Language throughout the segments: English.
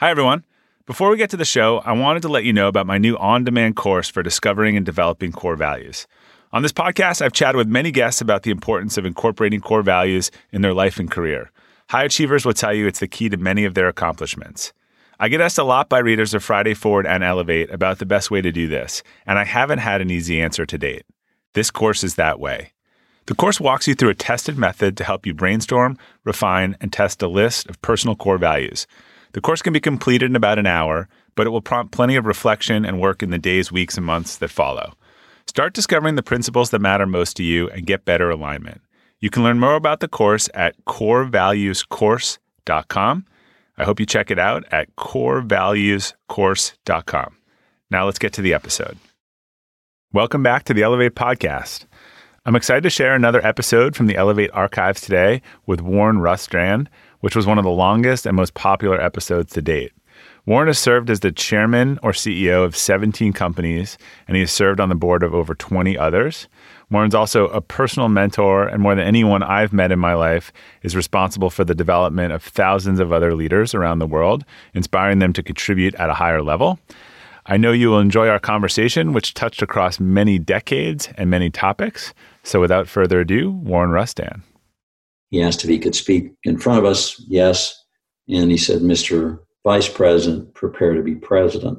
Hi, everyone. Before we get to the show, I wanted to let you know about my new on demand course for discovering and developing core values. On this podcast, I've chatted with many guests about the importance of incorporating core values in their life and career. High achievers will tell you it's the key to many of their accomplishments. I get asked a lot by readers of Friday Forward and Elevate about the best way to do this, and I haven't had an easy answer to date. This course is that way. The course walks you through a tested method to help you brainstorm, refine, and test a list of personal core values. The course can be completed in about an hour, but it will prompt plenty of reflection and work in the days, weeks, and months that follow. Start discovering the principles that matter most to you and get better alignment. You can learn more about the course at corevaluescourse.com. I hope you check it out at corevaluescourse.com. Now let's get to the episode. Welcome back to the Elevate Podcast. I'm excited to share another episode from the Elevate archives today with Warren Rustand, which was one of the longest and most popular episodes to date. Warren has served as the chairman or CEO of 17 companies, and he has served on the board of over 20 others. Warren's also a personal mentor, and more than anyone I've met in my life, is responsible for the development of thousands of other leaders around the world, inspiring them to contribute at a higher level. I know you will enjoy our conversation, which touched across many decades and many topics. So, without further ado, Warren Rustand. He asked if he could speak in front of us. Yes. And he said, Mr. Vice President, prepare to be president.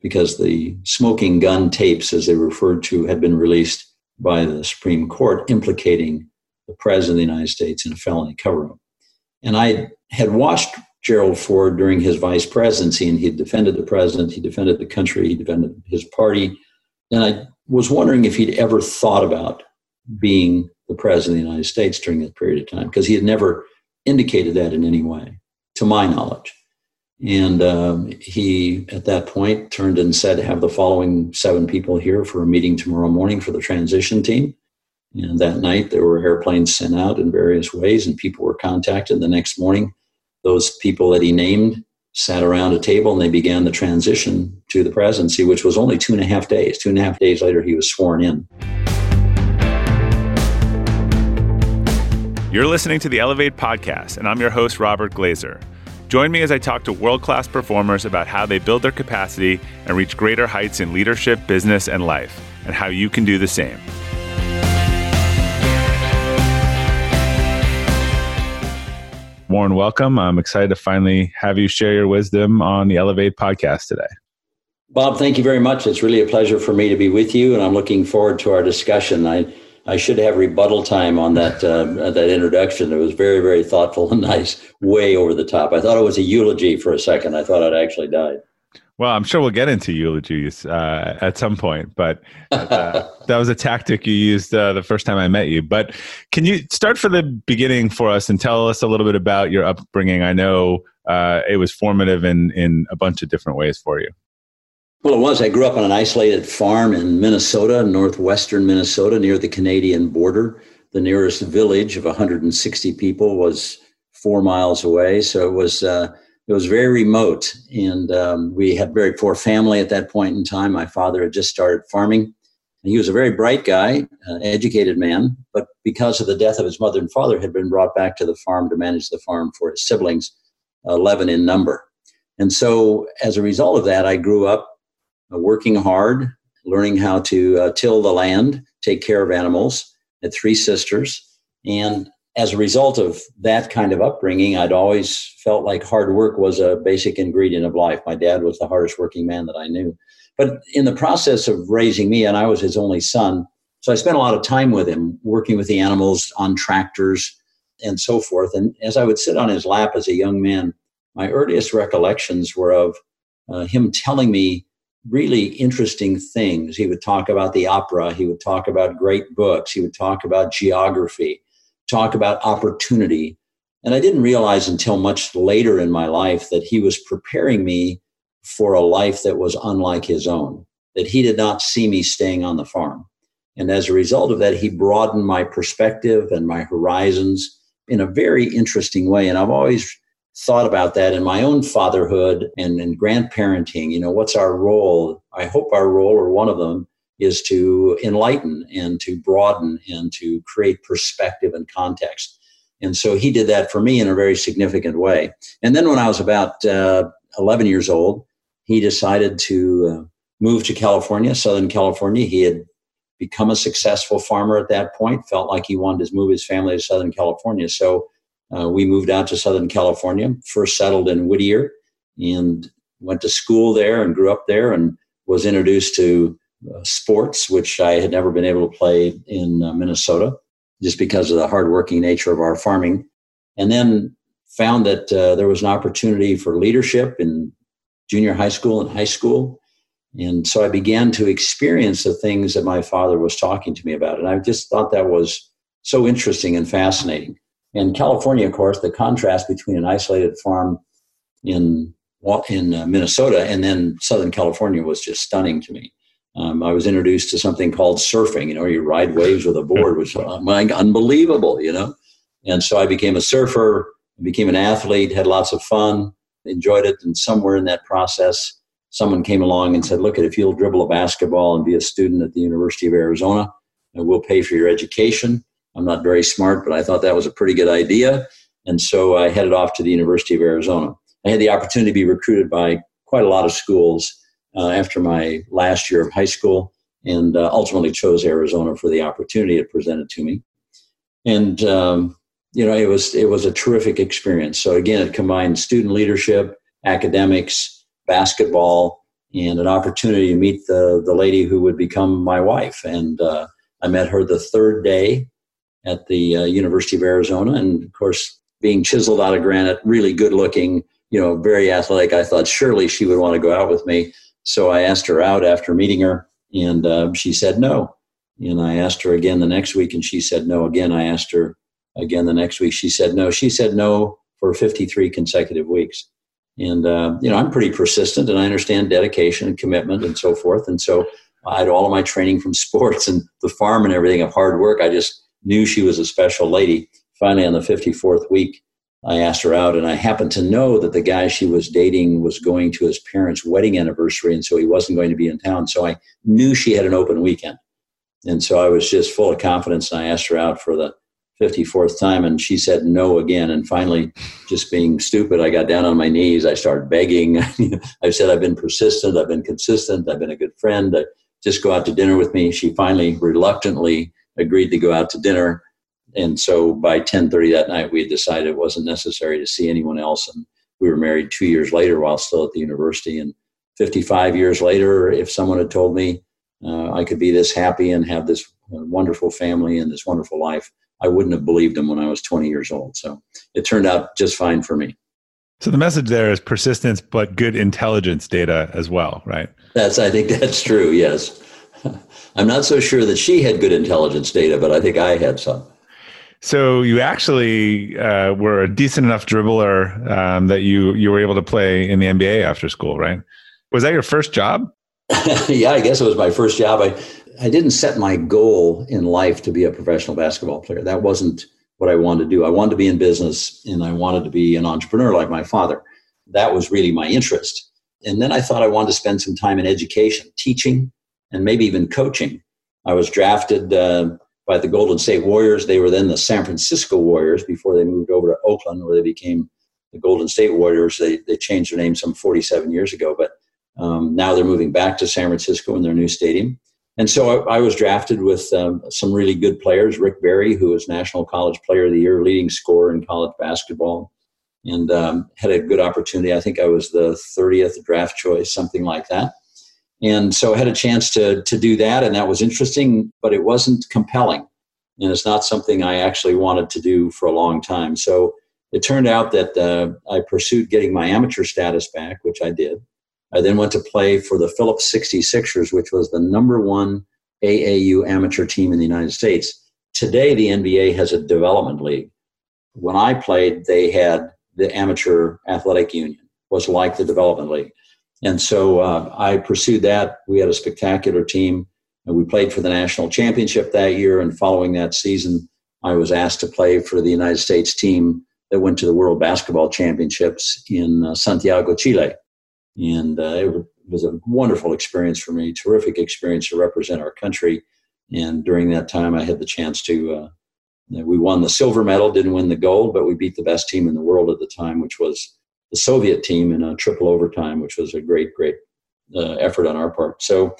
Because the smoking gun tapes, as they referred to, had been released by the Supreme Court implicating the President of the United States in a felony cover up. And I had watched Gerald Ford during his vice presidency, and he defended the president, he defended the country, he defended his party. And I was wondering if he'd ever thought about being the president of the United States during that period of time because he had never indicated that in any way, to my knowledge. And um, he, at that point, turned and said, Have the following seven people here for a meeting tomorrow morning for the transition team. And that night, there were airplanes sent out in various ways, and people were contacted. The next morning, those people that he named sat around a table and they began the transition to the presidency, which was only two and a half days. Two and a half days later, he was sworn in. You're listening to the Elevate podcast, and I'm your host, Robert Glazer. Join me as I talk to world class performers about how they build their capacity and reach greater heights in leadership, business, and life, and how you can do the same. Warren, welcome. I'm excited to finally have you share your wisdom on the Elevate podcast today. Bob, thank you very much. It's really a pleasure for me to be with you, and I'm looking forward to our discussion. I I should have rebuttal time on that uh, that introduction. It was very, very thoughtful and nice, way over the top. I thought it was a eulogy for a second. I thought I'd actually died. Well, I'm sure we'll get into eulogies uh, at some point, but uh, that was a tactic you used uh, the first time I met you. But can you start for the beginning for us and tell us a little bit about your upbringing? I know uh, it was formative in in a bunch of different ways for you. Well, it was. I grew up on an isolated farm in Minnesota, northwestern Minnesota, near the Canadian border. The nearest village of 160 people was four miles away, so it was uh, it was very remote. And um, we had very poor family at that point in time. My father had just started farming. And he was a very bright guy, uh, educated man, but because of the death of his mother and father, had been brought back to the farm to manage the farm for his siblings, 11 in number. And so, as a result of that, I grew up uh, working hard, learning how to uh, till the land, take care of animals. Had three sisters, and as a result of that kind of upbringing, I'd always felt like hard work was a basic ingredient of life. My dad was the hardest working man that I knew. But in the process of raising me, and I was his only son, so I spent a lot of time with him, working with the animals on tractors and so forth. And as I would sit on his lap as a young man, my earliest recollections were of uh, him telling me really interesting things. He would talk about the opera, he would talk about great books, he would talk about geography, talk about opportunity. And I didn't realize until much later in my life that he was preparing me for a life that was unlike his own, that he did not see me staying on the farm. And as a result of that, he broadened my perspective and my horizons in a very interesting way. And I've always thought about that in my own fatherhood and, and grandparenting. You know, what's our role? I hope our role, or one of them, is to enlighten and to broaden and to create perspective and context. And so he did that for me in a very significant way. And then when I was about uh, 11 years old, he decided to uh, move to California, Southern California. He had become a successful farmer at that point, felt like he wanted to move his family to Southern California. So uh, we moved out to Southern California, first settled in Whittier, and went to school there and grew up there and was introduced to uh, sports, which I had never been able to play in uh, Minnesota just because of the hardworking nature of our farming. And then found that uh, there was an opportunity for leadership in junior high school and high school. And so I began to experience the things that my father was talking to me about. And I just thought that was so interesting and fascinating. In California, of course, the contrast between an isolated farm in in uh, Minnesota and then Southern California was just stunning to me. Um, I was introduced to something called surfing. You know, you ride waves with a board, which was unbelievable. You know, and so I became a surfer, became an athlete, had lots of fun, enjoyed it, and somewhere in that process, someone came along and said, "Look, if you'll dribble a basketball and be a student at the University of Arizona, we'll pay for your education." I'm not very smart, but I thought that was a pretty good idea, and so I headed off to the University of Arizona. I had the opportunity to be recruited by quite a lot of schools uh, after my last year of high school, and uh, ultimately chose Arizona for the opportunity it presented to me. And um, you know, it was it was a terrific experience. So again, it combined student leadership, academics, basketball, and an opportunity to meet the the lady who would become my wife. And uh, I met her the third day at the uh, University of Arizona, and of course, being chiseled out of granite, really good looking, you know, very athletic. I thought surely she would want to go out with me. So I asked her out after meeting her, and uh, she said no. And I asked her again the next week, and she said no again. I asked her again the next week. She said no. She said no for 53 consecutive weeks. And, uh, you know, I'm pretty persistent and I understand dedication and commitment and so forth. And so I had all of my training from sports and the farm and everything of hard work. I just knew she was a special lady. Finally, on the 54th week, I asked her out, and I happened to know that the guy she was dating was going to his parents' wedding anniversary, and so he wasn't going to be in town. So I knew she had an open weekend. And so I was just full of confidence, and I asked her out for the 54th time and she said no again. And finally just being stupid i got down on my knees. I started begging. I said i've been persistent. I've been consistent. I've been a good friend. Just go out to dinner with me. She finally reluctantly agreed to go out to dinner and so by 10.30 that night we had decided it wasn't necessary to see anyone else and we were married two years later while still at the university and 55 years later if someone had told me uh, i could be this happy and have this wonderful family and this wonderful life I wouldn't have believed them when I was 20 years old. So it turned out just fine for me. So the message there is persistence, but good intelligence data as well, right? That's, I think that's true. Yes. I'm not so sure that she had good intelligence data, but I think I had some. So you actually uh, were a decent enough dribbler um, that you you were able to play in the NBA after school, right? Was that your first job? yeah, I guess it was my first job. I I didn't set my goal in life to be a professional basketball player. That wasn't what I wanted to do. I wanted to be in business and I wanted to be an entrepreneur like my father. That was really my interest. And then I thought I wanted to spend some time in education, teaching, and maybe even coaching. I was drafted uh, by the Golden State Warriors. They were then the San Francisco Warriors before they moved over to Oakland, where they became the Golden State Warriors. They, they changed their name some 47 years ago, but um, now they're moving back to San Francisco in their new stadium. And so I, I was drafted with um, some really good players. Rick Barry, who was National College Player of the Year, leading scorer in college basketball, and um, had a good opportunity. I think I was the 30th draft choice, something like that. And so I had a chance to, to do that, and that was interesting, but it wasn't compelling. And it's not something I actually wanted to do for a long time. So it turned out that uh, I pursued getting my amateur status back, which I did. I then went to play for the Phillips 66ers, which was the number one AAU amateur team in the United States. Today, the NBA has a development league. When I played, they had the amateur athletic union, was like the development league. And so uh, I pursued that. We had a spectacular team. And we played for the national championship that year. And following that season, I was asked to play for the United States team that went to the World Basketball Championships in uh, Santiago, Chile. And uh, it was a wonderful experience for me, terrific experience to represent our country. And during that time, I had the chance to. Uh, we won the silver medal, didn't win the gold, but we beat the best team in the world at the time, which was the Soviet team in a triple overtime, which was a great, great uh, effort on our part. So,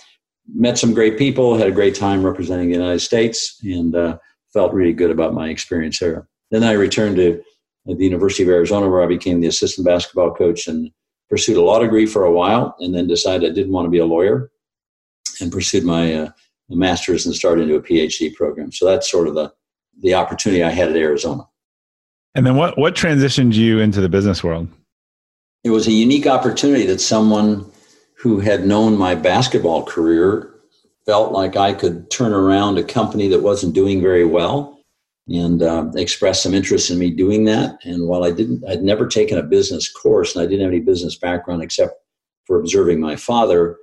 met some great people, had a great time representing the United States, and uh, felt really good about my experience there. Then I returned to the University of Arizona, where I became the assistant basketball coach and pursued a law degree for a while, and then decided I didn't want to be a lawyer, and pursued my uh, master's and started into a PhD program. So that's sort of the the opportunity I had at Arizona. And then what what transitioned you into the business world? It was a unique opportunity that someone who had known my basketball career felt like I could turn around a company that wasn't doing very well and uh, expressed some interest in me doing that. And while I didn't, I'd never taken a business course and I didn't have any business background except for observing my father,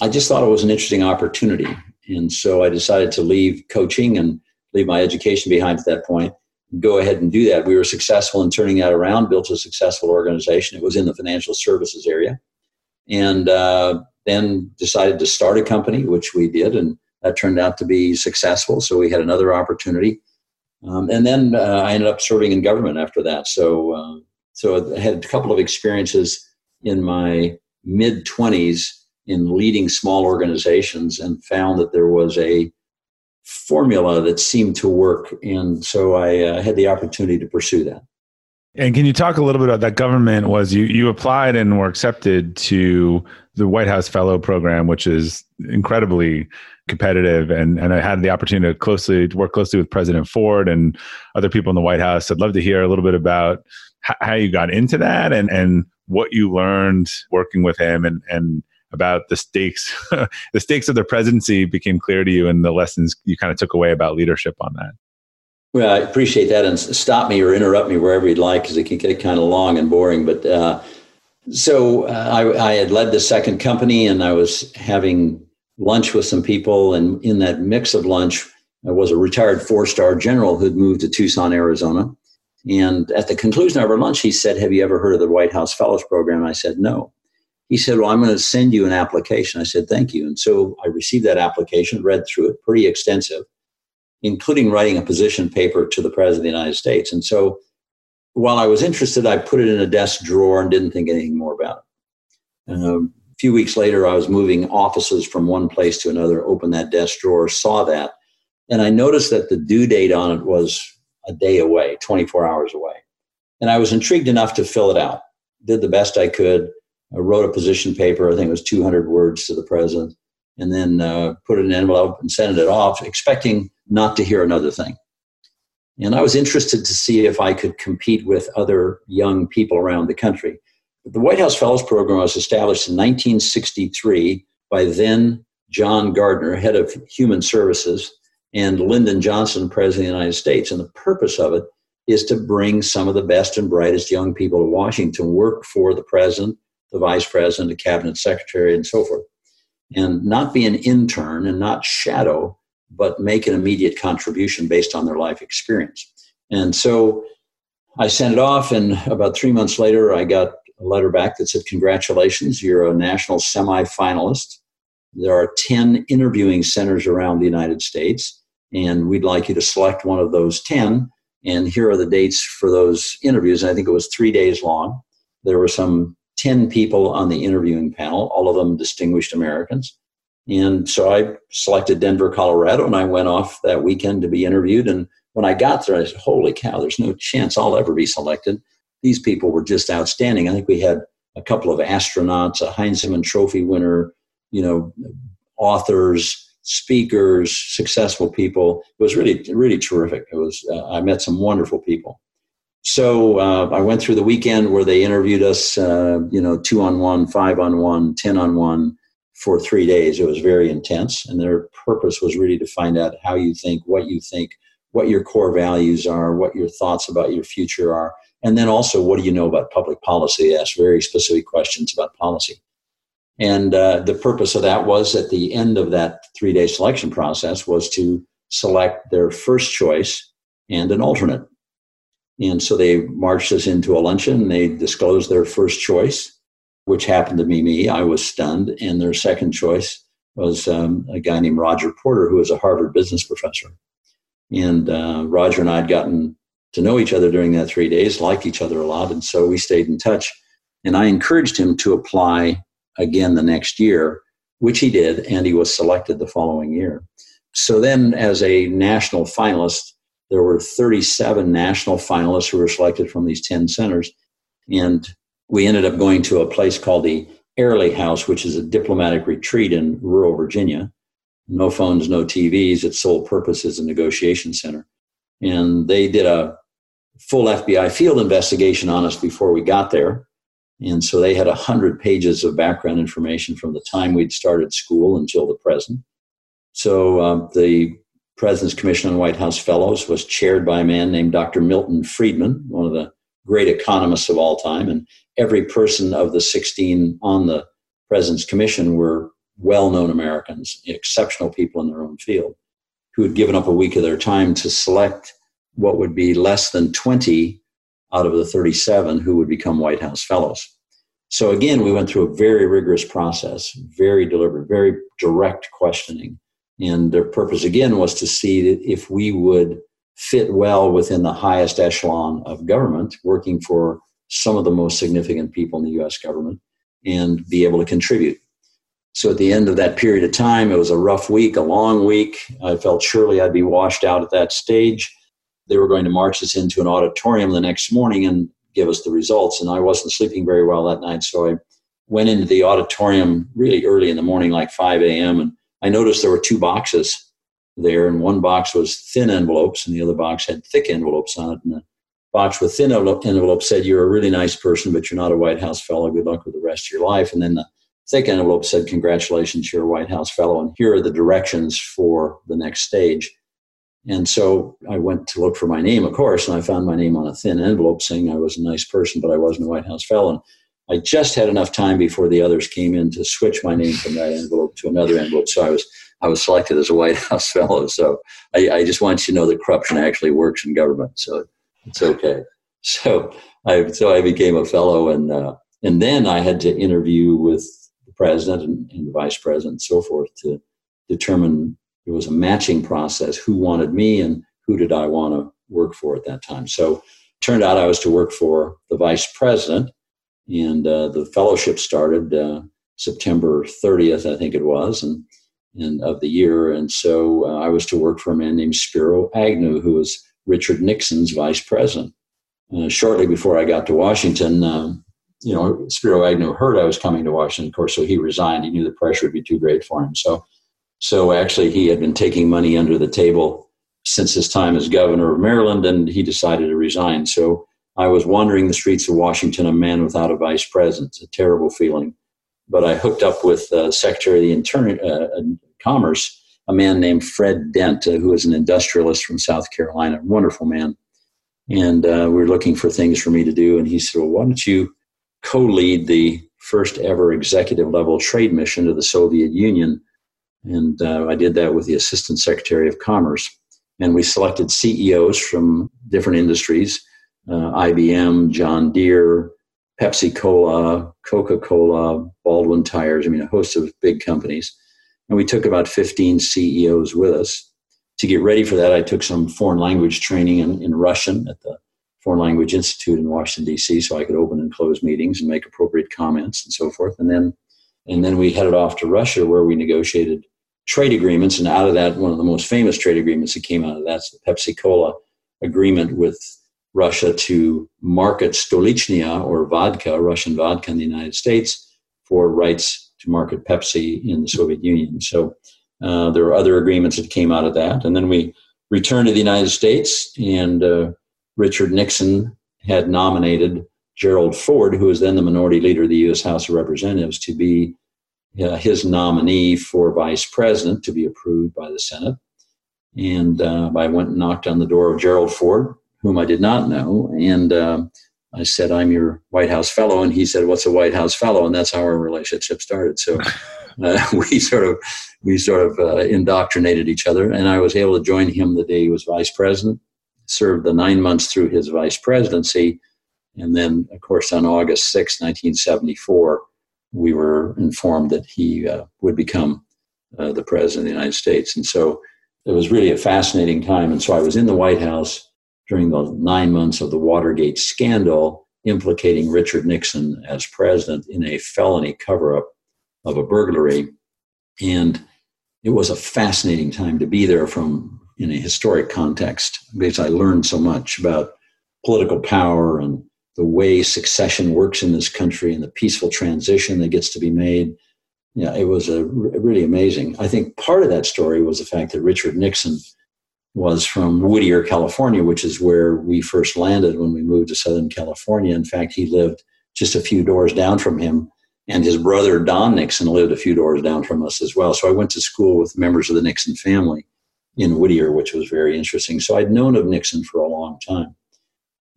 I just thought it was an interesting opportunity. And so I decided to leave coaching and leave my education behind at that point go ahead and do that. We were successful in turning that around, built a successful organization. It was in the financial services area. And uh, then decided to start a company, which we did, and that turned out to be successful. So we had another opportunity. Um, and then uh, I ended up serving in government after that. So, uh, so I had a couple of experiences in my mid 20s in leading small organizations and found that there was a formula that seemed to work. And so I uh, had the opportunity to pursue that. And can you talk a little bit about that government was you you applied and were accepted to the White House Fellow Program, which is incredibly competitive and, and I had the opportunity to closely to work closely with President Ford and other people in the White House. I'd love to hear a little bit about how you got into that and, and what you learned working with him and, and about the stakes the stakes of the presidency became clear to you and the lessons you kind of took away about leadership on that? Well i appreciate that and stop me or interrupt me wherever you'd like because it can get kind of long and boring but uh, so uh, I, I, had led the second company and i was having lunch with some people and in that mix of lunch I was a retired four-star general who'd moved to tucson arizona. And at the conclusion of our lunch he said have you ever heard of the white house fellows program? I said no he said, Well, I'm going to send you an application. I said, Thank you. And so I received that application, read through it, pretty extensive, including writing a position paper to the President of the United States. And so while I was interested, I put it in a desk drawer and didn't think anything more about it. Um, a few weeks later, I was moving offices from one place to another, opened that desk drawer, saw that, and I noticed that the due date on it was a day away, 24 hours away. And I was intrigued enough to fill it out, did the best I could I wrote a position paper, I think it was 200 words to the president, and then uh, put it in an envelope and sent it off, expecting not to hear another thing. And I was interested to see if I could compete with other young people around the country. The White House Fellows Program was established in 1963 by then John Gardner, head of Human Services, and Lyndon Johnson, President of the United States. And the purpose of it is to bring some of the best and brightest young people to Washington, work for the president, the vice president, the cabinet secretary, and so forth. And not be an intern and not shadow, but make an immediate contribution based on their life experience. And so I sent it off, and about three months later, I got a letter back that said, Congratulations, you're a national semi-finalist. There are 10 interviewing centers around the United States, and we'd like you to select one of those 10. And here are the dates for those interviews. And I think it was three days long. There were some 10 people on the interviewing panel, all of them distinguished Americans. And so I selected Denver, Colorado, and I went off that weekend to be interviewed. And when I got there, I said, Holy cow, there's no chance I'll ever be selected. These people were just outstanding. I think we had a couple of astronauts, a Heisman Trophy winner, you know, authors, speakers, successful people. It was really, really terrific. It was, uh, I met some wonderful people so uh, I went through the weekend where they interviewed us, uh, you know, two on one, five on one, ten on one for three days. It was very intense, and their purpose was really to find out how you think, what you think, what your core values are, what your thoughts about your future are, and then also what do you know about public policy? They asked very specific questions about policy. And uh, the purpose of that was at the end of that three day selection process was to select their first choice and an alternate and so they marched us into a luncheon. and They disclosed their first choice, which happened to be me. I was stunned. And their second choice was um, a guy named Roger Porter, who was a Harvard business professor. And uh, Roger and I had gotten to know each other during that three days, liked each other a lot. And so we stayed in touch And I encouraged him to apply again the next year, which he did, and he was selected the following year. So then, as a national finalist, there were 37 national finalists who were selected from these 10 centers. And we ended up going to a place called the Airlie House, which is a diplomatic retreat in rural Virginia. No phones, no TVs. Its sole purpose is a negotiation center. And they did a full FBI field investigation on us before we got there. And so they had 100 pages of background information from the time we'd started school until the present. So uh, the President's Commission on White House Fellows was chaired by a man named Dr. Milton Friedman, one of the great economists of all time. And every person of the 16 on the President's Commission were well known Americans, exceptional people in their own field, who had given up a week of their time to select what would be less than 20 out of the 37 who would become White House Fellows. So again, we went through a very rigorous process, very deliberate, very direct questioning. And their purpose again was to see if we would fit well within the highest echelon of government, working for some of the most significant people in the US government, and be able to contribute. So at the end of that period of time, it was a rough week, a long week. I felt surely I'd be washed out at that stage they were going to march us into an auditorium the next morning and give us the results. And I wasn't sleeping very well that night, so I went into the auditorium really early in the morning, like 5 a.m. And I noticed there were two boxes there, and one box was thin envelopes, and the other box had thick envelopes on it. And the box with thin envelopes said, "You're a really nice person, but you're not a White House fellow. Good luck with the rest of your life." And then the thick envelope said, "Congratulations, you're a White House fellow, and here are the directions for the next stage." And so I went to look for my name, of course, and I found my name on a thin envelope saying I was a nice person, but I wasn't a White House fellow. And I just had enough time before the others came in to switch my name from that envelope to another envelope. So I was I was selected as a White House fellow. So I, I just want you to know that corruption actually works in government. So it's okay. So I so I became a fellow, and uh, and then I had to interview with the president and, and the vice president and so forth to determine it was a matching process who wanted me and who did I want to work for at that time. So turned out I was to work for the vice president, and uh, the fellowship started uh, September 30th, I think it was, and, and of the year. And so uh, I was to work for a man named Spiro Agnew, who was Richard Nixon's vice president. Uh, shortly before I got to Washington, um, you know, Spiro Agnew heard I was coming to Washington, of course, so he resigned. He knew the pressure would be too great for him. So so actually, he had been taking money under the table since his time as governor of Maryland, and he decided to resign. So I was wandering the streets of Washington, a man without a vice president. a terrible feeling. But I hooked up with uh, Secretary of the Interior, uh, Commerce, a man named Fred Dent, uh, who is an industrialist from South Carolina, wonderful man. And uh, we were looking for things for me to do. And he said, Well, why don't you co lead the first ever executive level trade mission to the Soviet Union? And uh, I did that with the Assistant Secretary of Commerce. And we selected CEOs from different industries uh, IBM, John Deere, Pepsi Cola, Coca Cola, Baldwin Tires, I mean, a host of big companies. And we took about 15 CEOs with us. To get ready for that, I took some foreign language training in, in Russian at the Foreign Language Institute in Washington, D.C., so I could open and close meetings and make appropriate comments and so forth. And then, and then we headed off to Russia where we negotiated trade agreements, and out of that, one of the most famous trade agreements that came out of that's the Pepsi Cola agreement with Russia to market Stolichnaya or vodka, Russian vodka in the United States, for rights to market Pepsi in the Soviet Union. So uh, there were other agreements that came out of that. And then we returned to the United States, and uh, Richard Nixon had nominated Gerald Ford, who was then the minority leader of the U.S. House of Representatives, to be uh, his nominee for vice president to be approved by the Senate. And uh, I went and knocked on the door of Gerald Ford, whom I did not know. And uh, I said, I'm your White House fellow. And he said, What's a White House fellow? And that's how our relationship started. So uh, we sort of we sort of uh, indoctrinated each other. And I was able to join him the day he was vice president, served the nine months through his vice presidency. And then, of course, on August 6, 1974, we were informed that he uh, would become uh, the president of the United States. And so it was really a fascinating time. And so I was in the White House during the nine months of the Watergate scandal implicating Richard Nixon as president in a felony cover up of a burglary. And it was a fascinating time to be there from in a historic context because I learned so much about political power and the way succession works in this country and the peaceful transition that gets to be made. Yeah, it was a really amazing. I think part of that story was the fact that Richard Nixon was from Whittier, California, which is where we first landed when we moved to Southern California. In fact, he lived just a few doors down from him, and his brother Don Nixon lived a few doors down from us as well. So I went to school with members of the Nixon family in Whittier, which was very interesting. So I'd known of Nixon for a long time.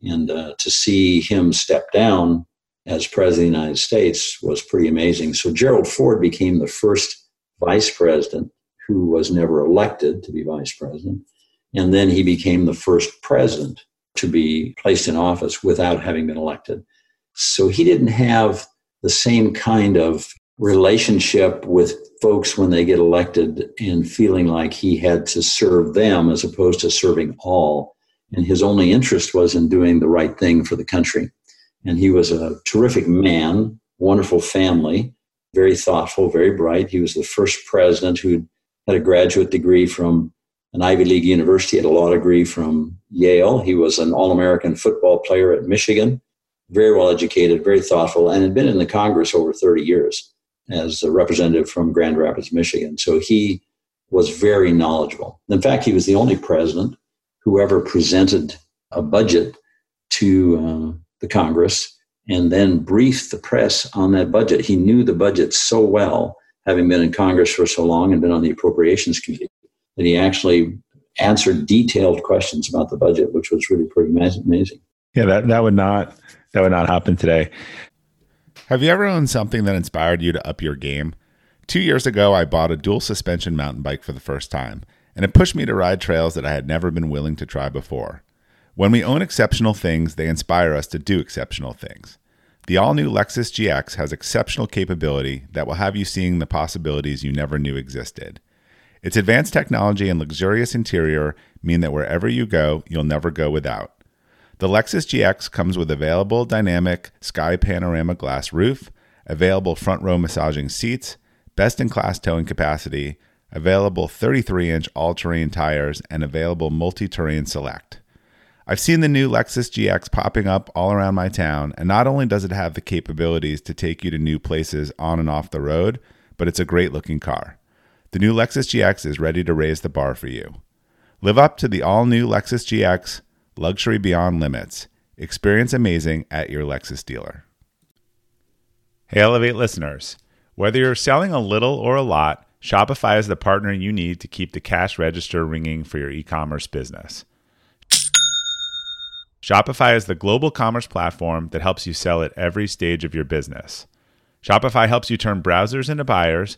And uh, to see him step down as president of the United States was pretty amazing. So Gerald Ford became the first vice president who was never elected to be vice president. And then he became the first president to be placed in office without having been elected. So he didn't have the same kind of relationship with folks when they get elected and feeling like he had to serve them as opposed to serving all. And his only interest was in doing the right thing for the country. And he was a terrific man, wonderful family, very thoughtful, very bright. He was the first president who had a graduate degree from an Ivy League university, had a law degree from Yale. He was an All American football player at Michigan, very well educated, very thoughtful, and had been in the Congress over 30 years as a representative from Grand Rapids, Michigan. So he was very knowledgeable. In fact, he was the only president who ever presented a budget to uh, the Congress and then briefed the press on that budget. He knew the budget so well, having been in Congress for so long and been on the Appropriations Committee, that he actually answered detailed questions about the budget, which was really pretty amazing. Yeah, that, that would not that would not happen today. Have you ever owned something that inspired you to up your game? Two years ago, I bought a dual suspension mountain bike for the first time, and it pushed me to ride trails that I had never been willing to try before. When we own exceptional things, they inspire us to do exceptional things. The all new Lexus GX has exceptional capability that will have you seeing the possibilities you never knew existed. Its advanced technology and luxurious interior mean that wherever you go, you'll never go without. The Lexus GX comes with available dynamic sky panorama glass roof, available front row massaging seats, best in class towing capacity, available 33 inch all terrain tires, and available multi terrain select. I've seen the new Lexus GX popping up all around my town, and not only does it have the capabilities to take you to new places on and off the road, but it's a great looking car. The new Lexus GX is ready to raise the bar for you. Live up to the all new Lexus GX Luxury beyond limits. Experience amazing at your Lexus dealer. Hey, Elevate listeners. Whether you're selling a little or a lot, Shopify is the partner you need to keep the cash register ringing for your e commerce business. Shopify is the global commerce platform that helps you sell at every stage of your business. Shopify helps you turn browsers into buyers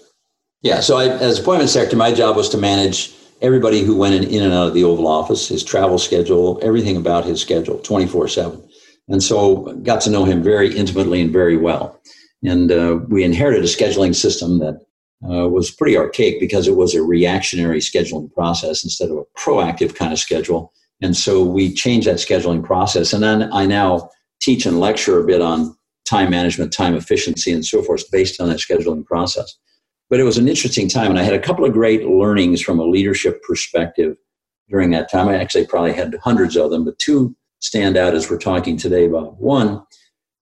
Yeah. So I, as appointment secretary, my job was to manage everybody who went in, in and out of the Oval Office, his travel schedule, everything about his schedule, 24 7. And so got to know him very intimately and very well. And uh, we inherited a scheduling system that uh, was pretty archaic because it was a reactionary scheduling process instead of a proactive kind of schedule. And so we changed that scheduling process. And then I now teach and lecture a bit on time management, time efficiency, and so forth based on that scheduling process. But it was an interesting time, and I had a couple of great learnings from a leadership perspective during that time. I actually probably had hundreds of them, but two stand out as we're talking today about. One,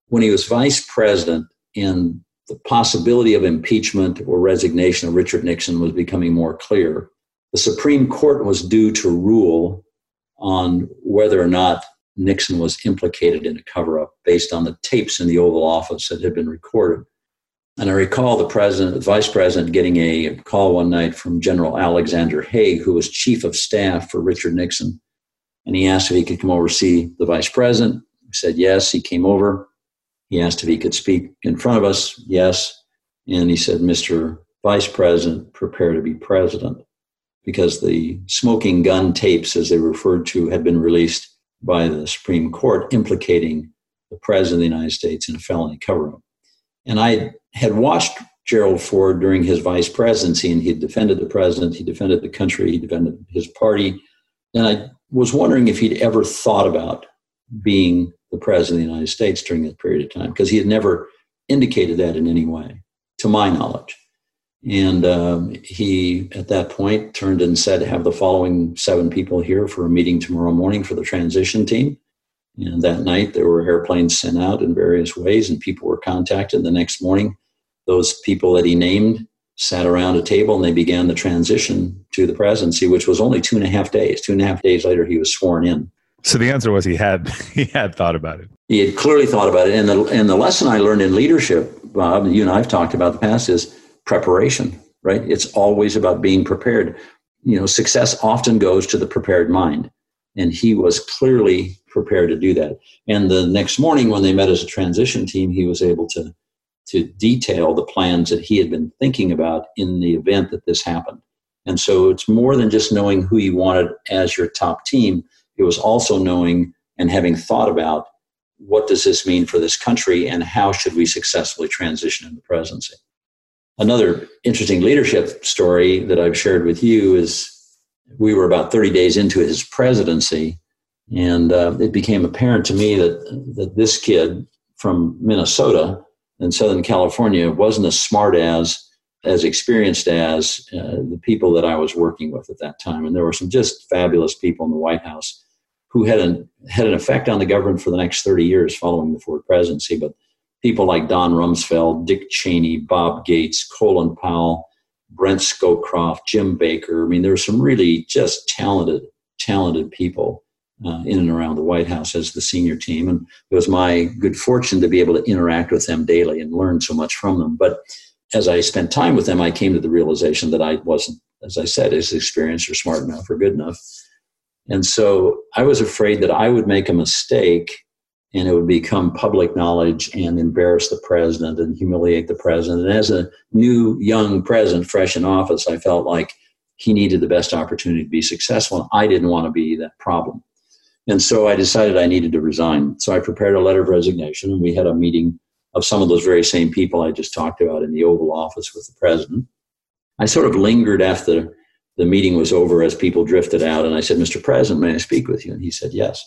when he was vice president and the possibility of impeachment or resignation of Richard Nixon was becoming more clear. The Supreme Court was due to rule on whether or not Nixon was implicated in a cover up based on the tapes in the Oval Office that had been recorded. And I recall the president, the vice president, getting a call one night from General Alexander Haig, who was chief of staff for Richard Nixon. And he asked if he could come over see the vice president. He said yes. He came over. He asked if he could speak in front of us. Yes. And he said, Mr. Vice President, prepare to be president. Because the smoking gun tapes, as they were referred to, had been released by the Supreme Court implicating the President of the United States in a felony cover up. And I had watched Gerald Ford during his vice presidency, and he defended the president, he defended the country, he defended his party. And I was wondering if he'd ever thought about being the president of the United States during that period of time, because he had never indicated that in any way, to my knowledge. And um, he, at that point, turned and said, Have the following seven people here for a meeting tomorrow morning for the transition team. And that night, there were airplanes sent out in various ways, and people were contacted. The next morning, those people that he named sat around a table and they began the transition to the presidency, which was only two and a half days. Two and a half days later, he was sworn in. So the answer was he had he had thought about it. He had clearly thought about it, and the and the lesson I learned in leadership, Bob, you and I've talked about the past is preparation. Right? It's always about being prepared. You know, success often goes to the prepared mind, and he was clearly prepared to do that. And the next morning, when they met as a transition team, he was able to to detail the plans that he had been thinking about in the event that this happened. And so it's more than just knowing who you wanted as your top team it was also knowing and having thought about what does this mean for this country and how should we successfully transition in the presidency. Another interesting leadership story that I've shared with you is we were about 30 days into his presidency, and uh, it became apparent to me that, that this kid from Minnesota in Southern California wasn't as smart as, as experienced as uh, the people that I was working with at that time. And there were some just fabulous people in the White House who had an, had an effect on the government for the next 30 years following the Ford presidency. But people like Don Rumsfeld, Dick Cheney, Bob Gates, Colin Powell, Brent Scowcroft, Jim Baker. I mean, there were some really just talented, talented people uh, in and around the White House as the senior team. And it was my good fortune to be able to interact with them daily and learn so much from them. But as I spent time with them, I came to the realization that I wasn't, as I said, as experienced or smart enough or good enough and so I was afraid that I would make a mistake and it would become public knowledge and embarrass the president and humiliate the president. And as a new young president, fresh in office, I felt like he needed the best opportunity to be successful. And I didn't want to be that problem. And so I decided I needed to resign. So I prepared a letter of resignation, and we had a meeting of some of those very same people I just talked about in the Oval Office with the president. I sort of lingered after the meeting was over as people drifted out. And I said, Mr. President, may I speak with you? And he said, Yes.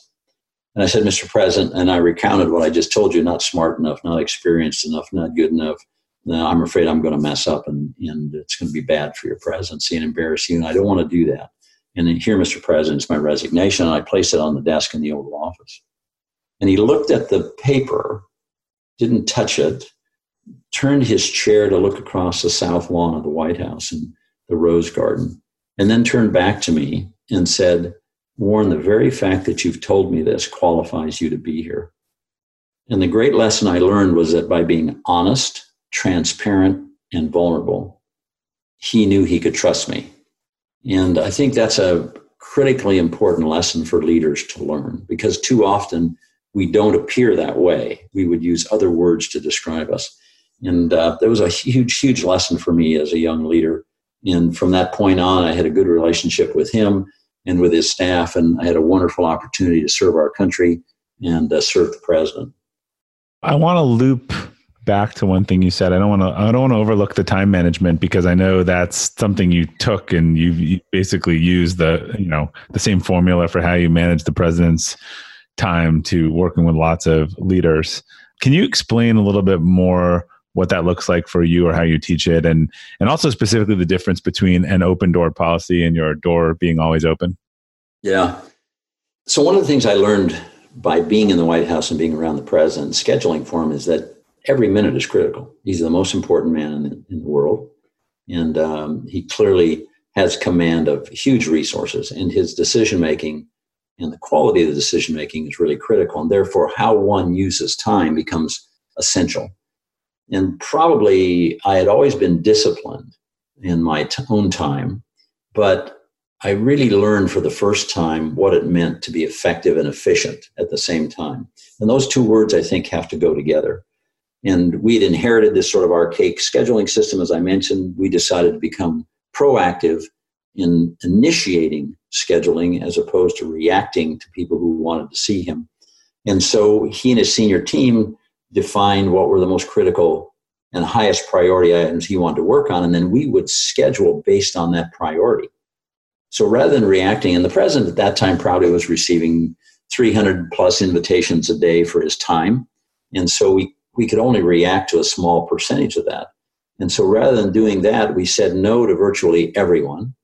And I said, Mr. President, and I recounted what I just told you not smart enough, not experienced enough, not good enough. Now, I'm afraid I'm going to mess up and, and it's going to be bad for your presidency and embarrass you. And I don't want to do that. And then here, Mr. President, is my resignation. And I placed it on the desk in the Oval Office. And he looked at the paper, didn't touch it, turned his chair to look across the south lawn of the White House and the Rose Garden and then turned back to me and said, Warren, the very fact that you've told me this qualifies you to be here. And the great lesson I learned was that by being honest, transparent, and vulnerable, he knew he could trust me. And I think that's a critically important lesson for leaders to learn because too often we don't appear that way. We would use other words to describe us. And uh, that was a huge, huge lesson for me as a young leader and from that point on, I had a good relationship with him and with his staff, and I had a wonderful opportunity to serve our country and uh, serve the president. I want to loop back to one thing you said. I don't want to. I don't want to overlook the time management because I know that's something you took and you, you basically used the you know the same formula for how you manage the president's time to working with lots of leaders. Can you explain a little bit more what that looks like for you or how you teach it and and also specifically the difference between an open door policy and your door being always open yeah so one of the things i learned by being in the white house and being around the president scheduling for him is that every minute is critical. He's the most important man in the, in the world. And um, he clearly has command of huge resources, and his decision making and the quality of the decision making is really critical. And therefore, how one uses time becomes essential. And probably I had always been disciplined in my t- own time, but I really learned for the first time what it meant to be effective and efficient at the same time. And those two words, I think, have to go together. And we'd inherited this sort of archaic scheduling system, as I mentioned. We decided to become proactive in initiating scheduling as opposed to reacting to people who wanted to see him. And so he and his senior team defined what were the most critical and highest priority items he wanted to work on. And then we would schedule based on that priority. So rather than reacting, and the president at that time probably was receiving 300 plus invitations a day for his time. And so we, we could only react to a small percentage of that. And so rather than doing that, we said no to virtually everyone.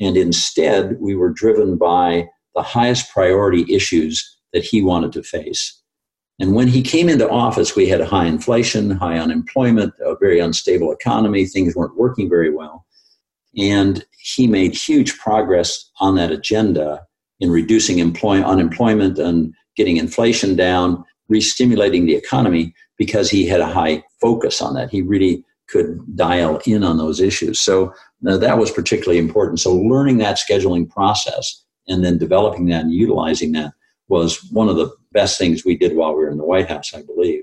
And instead, we were driven by the highest priority issues that he wanted to face. And when he came into office, we had high inflation, high unemployment, a very unstable economy, things weren't working very well. And he made huge progress on that agenda in reducing employ- unemployment and getting inflation down, re-stimulating the economy because he had a high focus on that. He really could dial in on those issues. So uh, that was particularly important. So learning that scheduling process and then developing that and utilizing that was one of the best things we did while we were in the White House, I believe.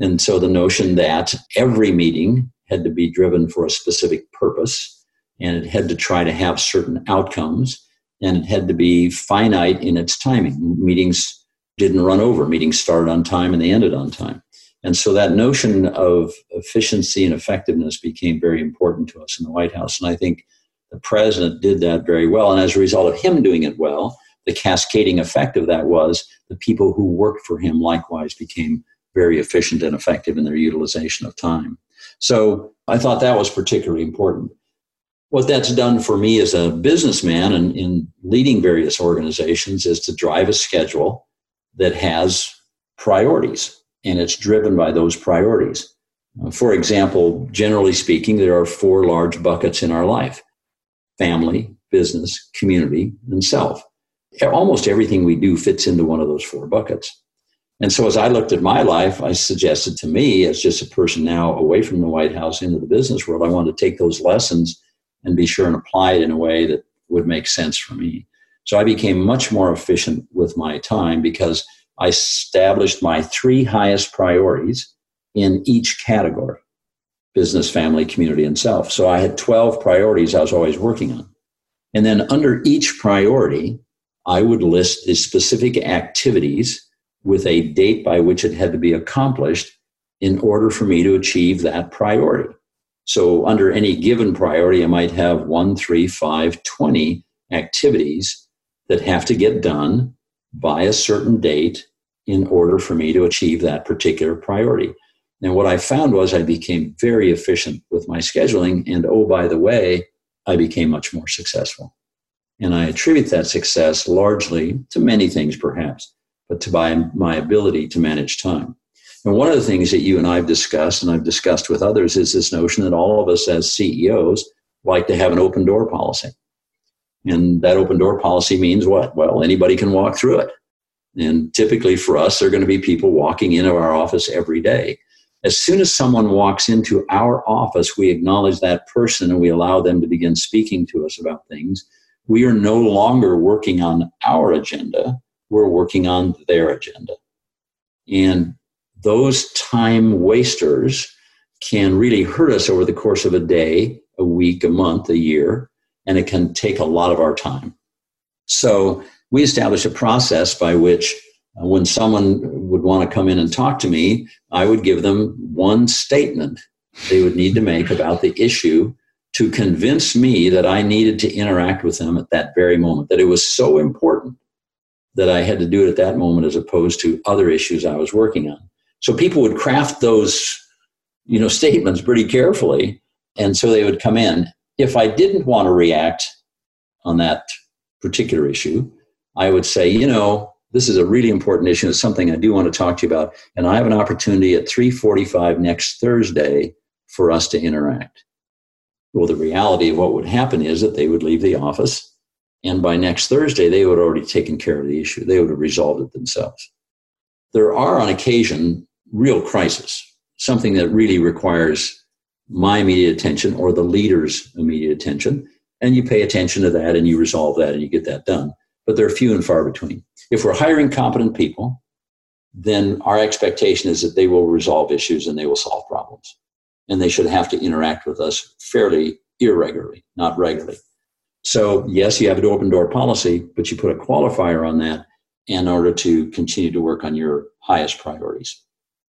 And so the notion that every meeting had to be driven for a specific purpose and it had to try to have certain outcomes and it had to be finite in its timing. Meetings didn't run over, meetings started on time and they ended on time. And so that notion of efficiency and effectiveness became very important to us in the White House. And I think the president did that very well. And as a result of him doing it well, the cascading effect of that was the people who worked for him likewise became very efficient and effective in their utilization of time. So I thought that was particularly important. What that's done for me as a businessman and in leading various organizations is to drive a schedule that has priorities and it's driven by those priorities. For example, generally speaking, there are four large buckets in our life family, business, community, and self. Almost everything we do fits into one of those four buckets. And so, as I looked at my life, I suggested to me, as just a person now away from the White House into the business world, I wanted to take those lessons and be sure and apply it in a way that would make sense for me. So, I became much more efficient with my time because I established my three highest priorities in each category business, family, community, and self. So I had 12 priorities I was always working on. And then under each priority, I would list the specific activities with a date by which it had to be accomplished in order for me to achieve that priority. So under any given priority, I might have one, three, five, 20 activities that have to get done by a certain date in order for me to achieve that particular priority. And what I found was I became very efficient with my scheduling. And oh, by the way, I became much more successful. And I attribute that success largely to many things, perhaps, but to my, my ability to manage time. And one of the things that you and I have discussed, and I've discussed with others, is this notion that all of us as CEOs like to have an open door policy. And that open door policy means what? Well, anybody can walk through it. And typically for us, there are going to be people walking into our office every day. As soon as someone walks into our office, we acknowledge that person and we allow them to begin speaking to us about things. We are no longer working on our agenda, we're working on their agenda. And those time wasters can really hurt us over the course of a day, a week, a month, a year, and it can take a lot of our time. So we established a process by which uh, when someone would want to come in and talk to me, I would give them one statement they would need to make about the issue to convince me that I needed to interact with them at that very moment, that it was so important that I had to do it at that moment as opposed to other issues I was working on. So people would craft those, you know, statements pretty carefully. And so they would come in. If I didn't want to react on that particular issue, I would say, you know, this is a really important issue. It's something I do want to talk to you about. And I have an opportunity at 345 next Thursday for us to interact. Well, the reality of what would happen is that they would leave the office, and by next Thursday, they would have already taken care of the issue. They would have resolved it themselves. There are, on occasion, real crises, something that really requires my immediate attention or the leader's immediate attention. And you pay attention to that and you resolve that and you get that done. But they're few and far between. If we're hiring competent people, then our expectation is that they will resolve issues and they will solve problems. And they should have to interact with us fairly irregularly, not regularly. So, yes, you have an open door policy, but you put a qualifier on that in order to continue to work on your highest priorities.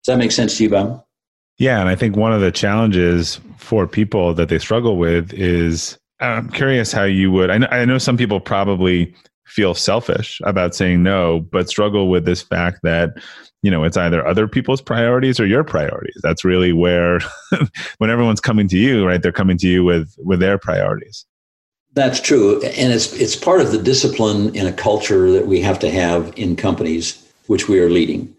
Does that make sense to you, Bob? Yeah, and I think one of the challenges for people that they struggle with is I'm curious how you would. I know, I know some people probably feel selfish about saying no, but struggle with this fact that you know it's either other people's priorities or your priorities. That's really where when everyone's coming to you, right? They're coming to you with with their priorities. That's true, and it's it's part of the discipline in a culture that we have to have in companies, which we are leading,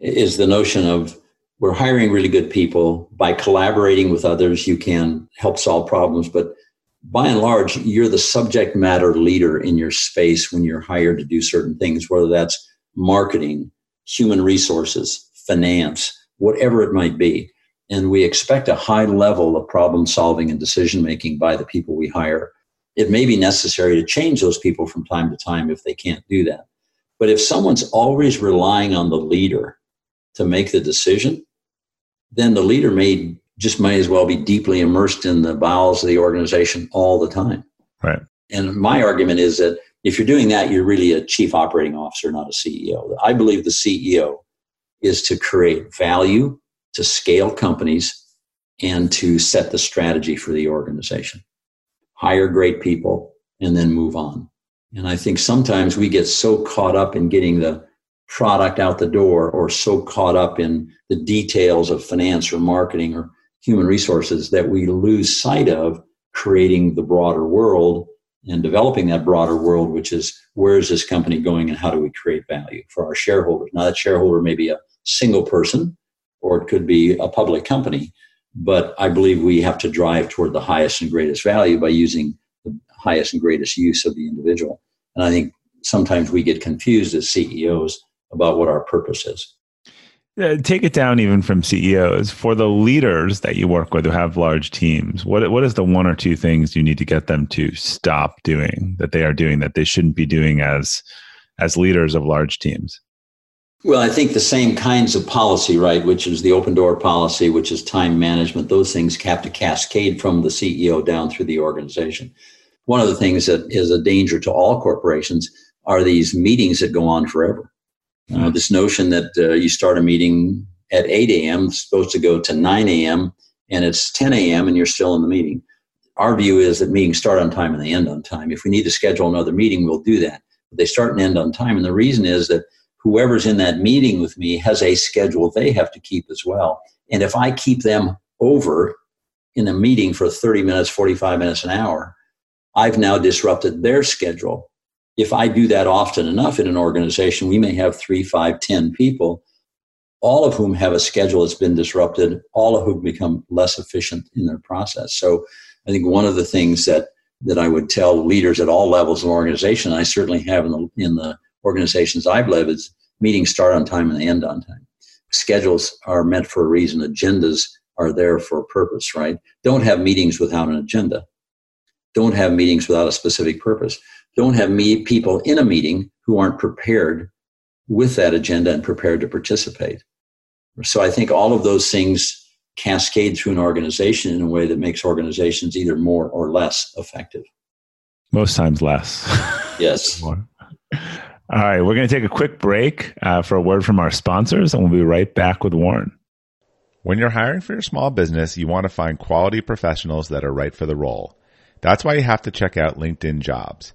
is the notion of we're hiring really good people. By collaborating with others, you can help solve problems. But by and large, you're the subject matter leader in your space when you're hired to do certain things, whether that's marketing, human resources, finance, whatever it might be. And we expect a high level of problem solving and decision making by the people we hire. It may be necessary to change those people from time to time if they can't do that. But if someone's always relying on the leader to make the decision, then the leader may just may as well be deeply immersed in the bowels of the organization all the time. Right. And my argument is that if you're doing that, you're really a chief operating officer, not a CEO. I believe the CEO is to create value, to scale companies, and to set the strategy for the organization. Hire great people and then move on. And I think sometimes we get so caught up in getting the product out the door or so caught up in the details of finance or marketing or human resources that we lose sight of creating the broader world and developing that broader world, which is where is this company going and how do we create value for our shareholders? Now, that shareholder may be a single person or it could be a public company, but I believe we have to drive toward the highest and greatest value by using the highest and greatest use of the individual. And I think sometimes we get confused as CEOs about what our purpose is. Take it down even from CEOs for the leaders that you work with who have large teams. What what is the one or two things you need to get them to stop doing that they are doing that they shouldn't be doing as as leaders of large teams? Well, I think the same kinds of policy, right, which is the open door policy, which is time management, those things have to cascade from the CEO down through the organization. One of the things that is a danger to all corporations are these meetings that go on forever uh, this notion that uh, you start a meeting at 8 a.m., supposed to go to 9 a.m., and it's 10 a.m., and you're still in the meeting. Our view is that meetings start on time and they end on time. If we need to schedule another meeting, we'll do that. But they start and end on time. And the reason is that whoever's in that meeting with me has a schedule they have to keep as well. And if I keep them over in a meeting for 30 minutes, 45 minutes, an hour, I've now disrupted their schedule if I do that often enough in an organization, we may have three, five, ten people, all of whom have a schedule that's been disrupted, all of whom become less efficient in their process. So I think one of the things that that I would tell leaders at all levels of organization, I certainly have in the in the organizations I've led, is meetings start on time and end on time. Schedules are meant for a reason. Agendas are there for a purpose, right? Don't have meetings without an agenda. Don't have meetings without a specific purpose don't have me people in a meeting who aren't prepared with that agenda and prepared to participate. So I think all of those things cascade through an organization in a way that makes organizations either more or less effective. Most times less. Yes. All right, we're going to take a quick break uh, for a word from our sponsors, and we'll be right back with Warren. When you're hiring for your small business, you want to find quality professionals that are right for the role. That's why you have to check out LinkedIn Jobs.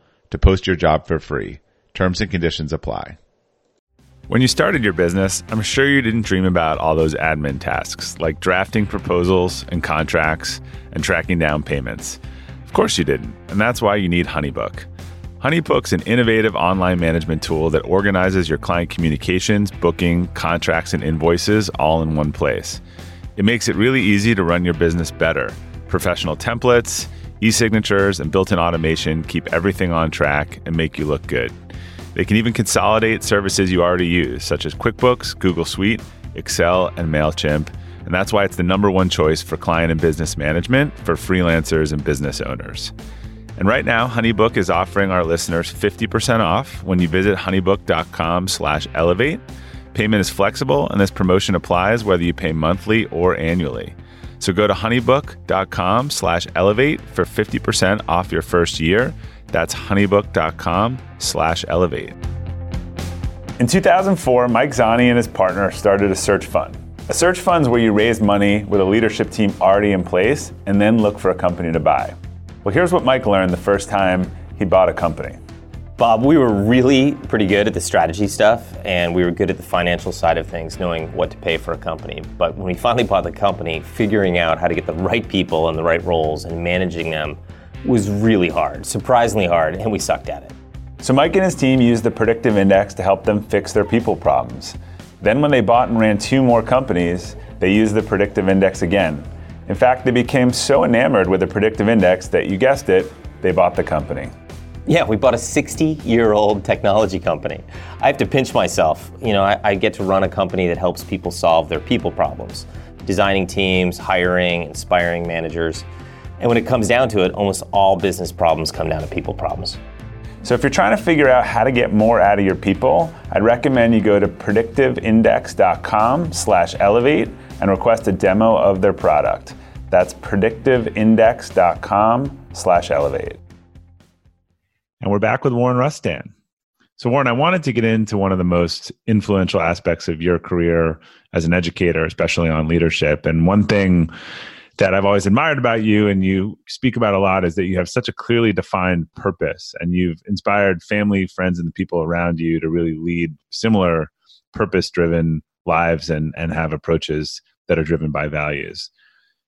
to post your job for free. Terms and conditions apply. When you started your business, I'm sure you didn't dream about all those admin tasks like drafting proposals and contracts and tracking down payments. Of course you didn't, and that's why you need HoneyBook. HoneyBook's an innovative online management tool that organizes your client communications, booking, contracts, and invoices all in one place. It makes it really easy to run your business better. Professional templates, e signatures, and built in automation keep everything on track and make you look good. They can even consolidate services you already use, such as QuickBooks, Google Suite, Excel, and MailChimp. And that's why it's the number one choice for client and business management for freelancers and business owners. And right now, HoneyBook is offering our listeners 50% off when you visit honeybook.com slash elevate. Payment is flexible, and this promotion applies whether you pay monthly or annually. So go to honeybook.com slash elevate for 50% off your first year that's honeybook.com slash elevate. In 2004, Mike Zani and his partner started a search fund. A search fund is where you raise money with a leadership team already in place and then look for a company to buy. Well, here's what Mike learned the first time he bought a company. Bob, we were really pretty good at the strategy stuff and we were good at the financial side of things, knowing what to pay for a company. But when we finally bought the company, figuring out how to get the right people in the right roles and managing them was really hard, surprisingly hard, and we sucked at it. So Mike and his team used the predictive index to help them fix their people problems. Then when they bought and ran two more companies, they used the predictive index again. In fact, they became so enamored with the predictive index that you guessed it, they bought the company. Yeah, we bought a 60 year old technology company. I have to pinch myself. You know, I, I, get to run a company that helps people solve their people problems, designing teams, hiring, inspiring managers. And when it comes down to it, almost all business problems come down to people problems. So if you're trying to figure out how to get more out of your people, I'd recommend you go to predictiveindex.com slash elevate and request a demo of their product. That's predictiveindex.com slash elevate. And we're back with Warren Rustand. So, Warren, I wanted to get into one of the most influential aspects of your career as an educator, especially on leadership. And one thing that I've always admired about you and you speak about a lot is that you have such a clearly defined purpose and you've inspired family, friends, and the people around you to really lead similar purpose driven lives and, and have approaches that are driven by values.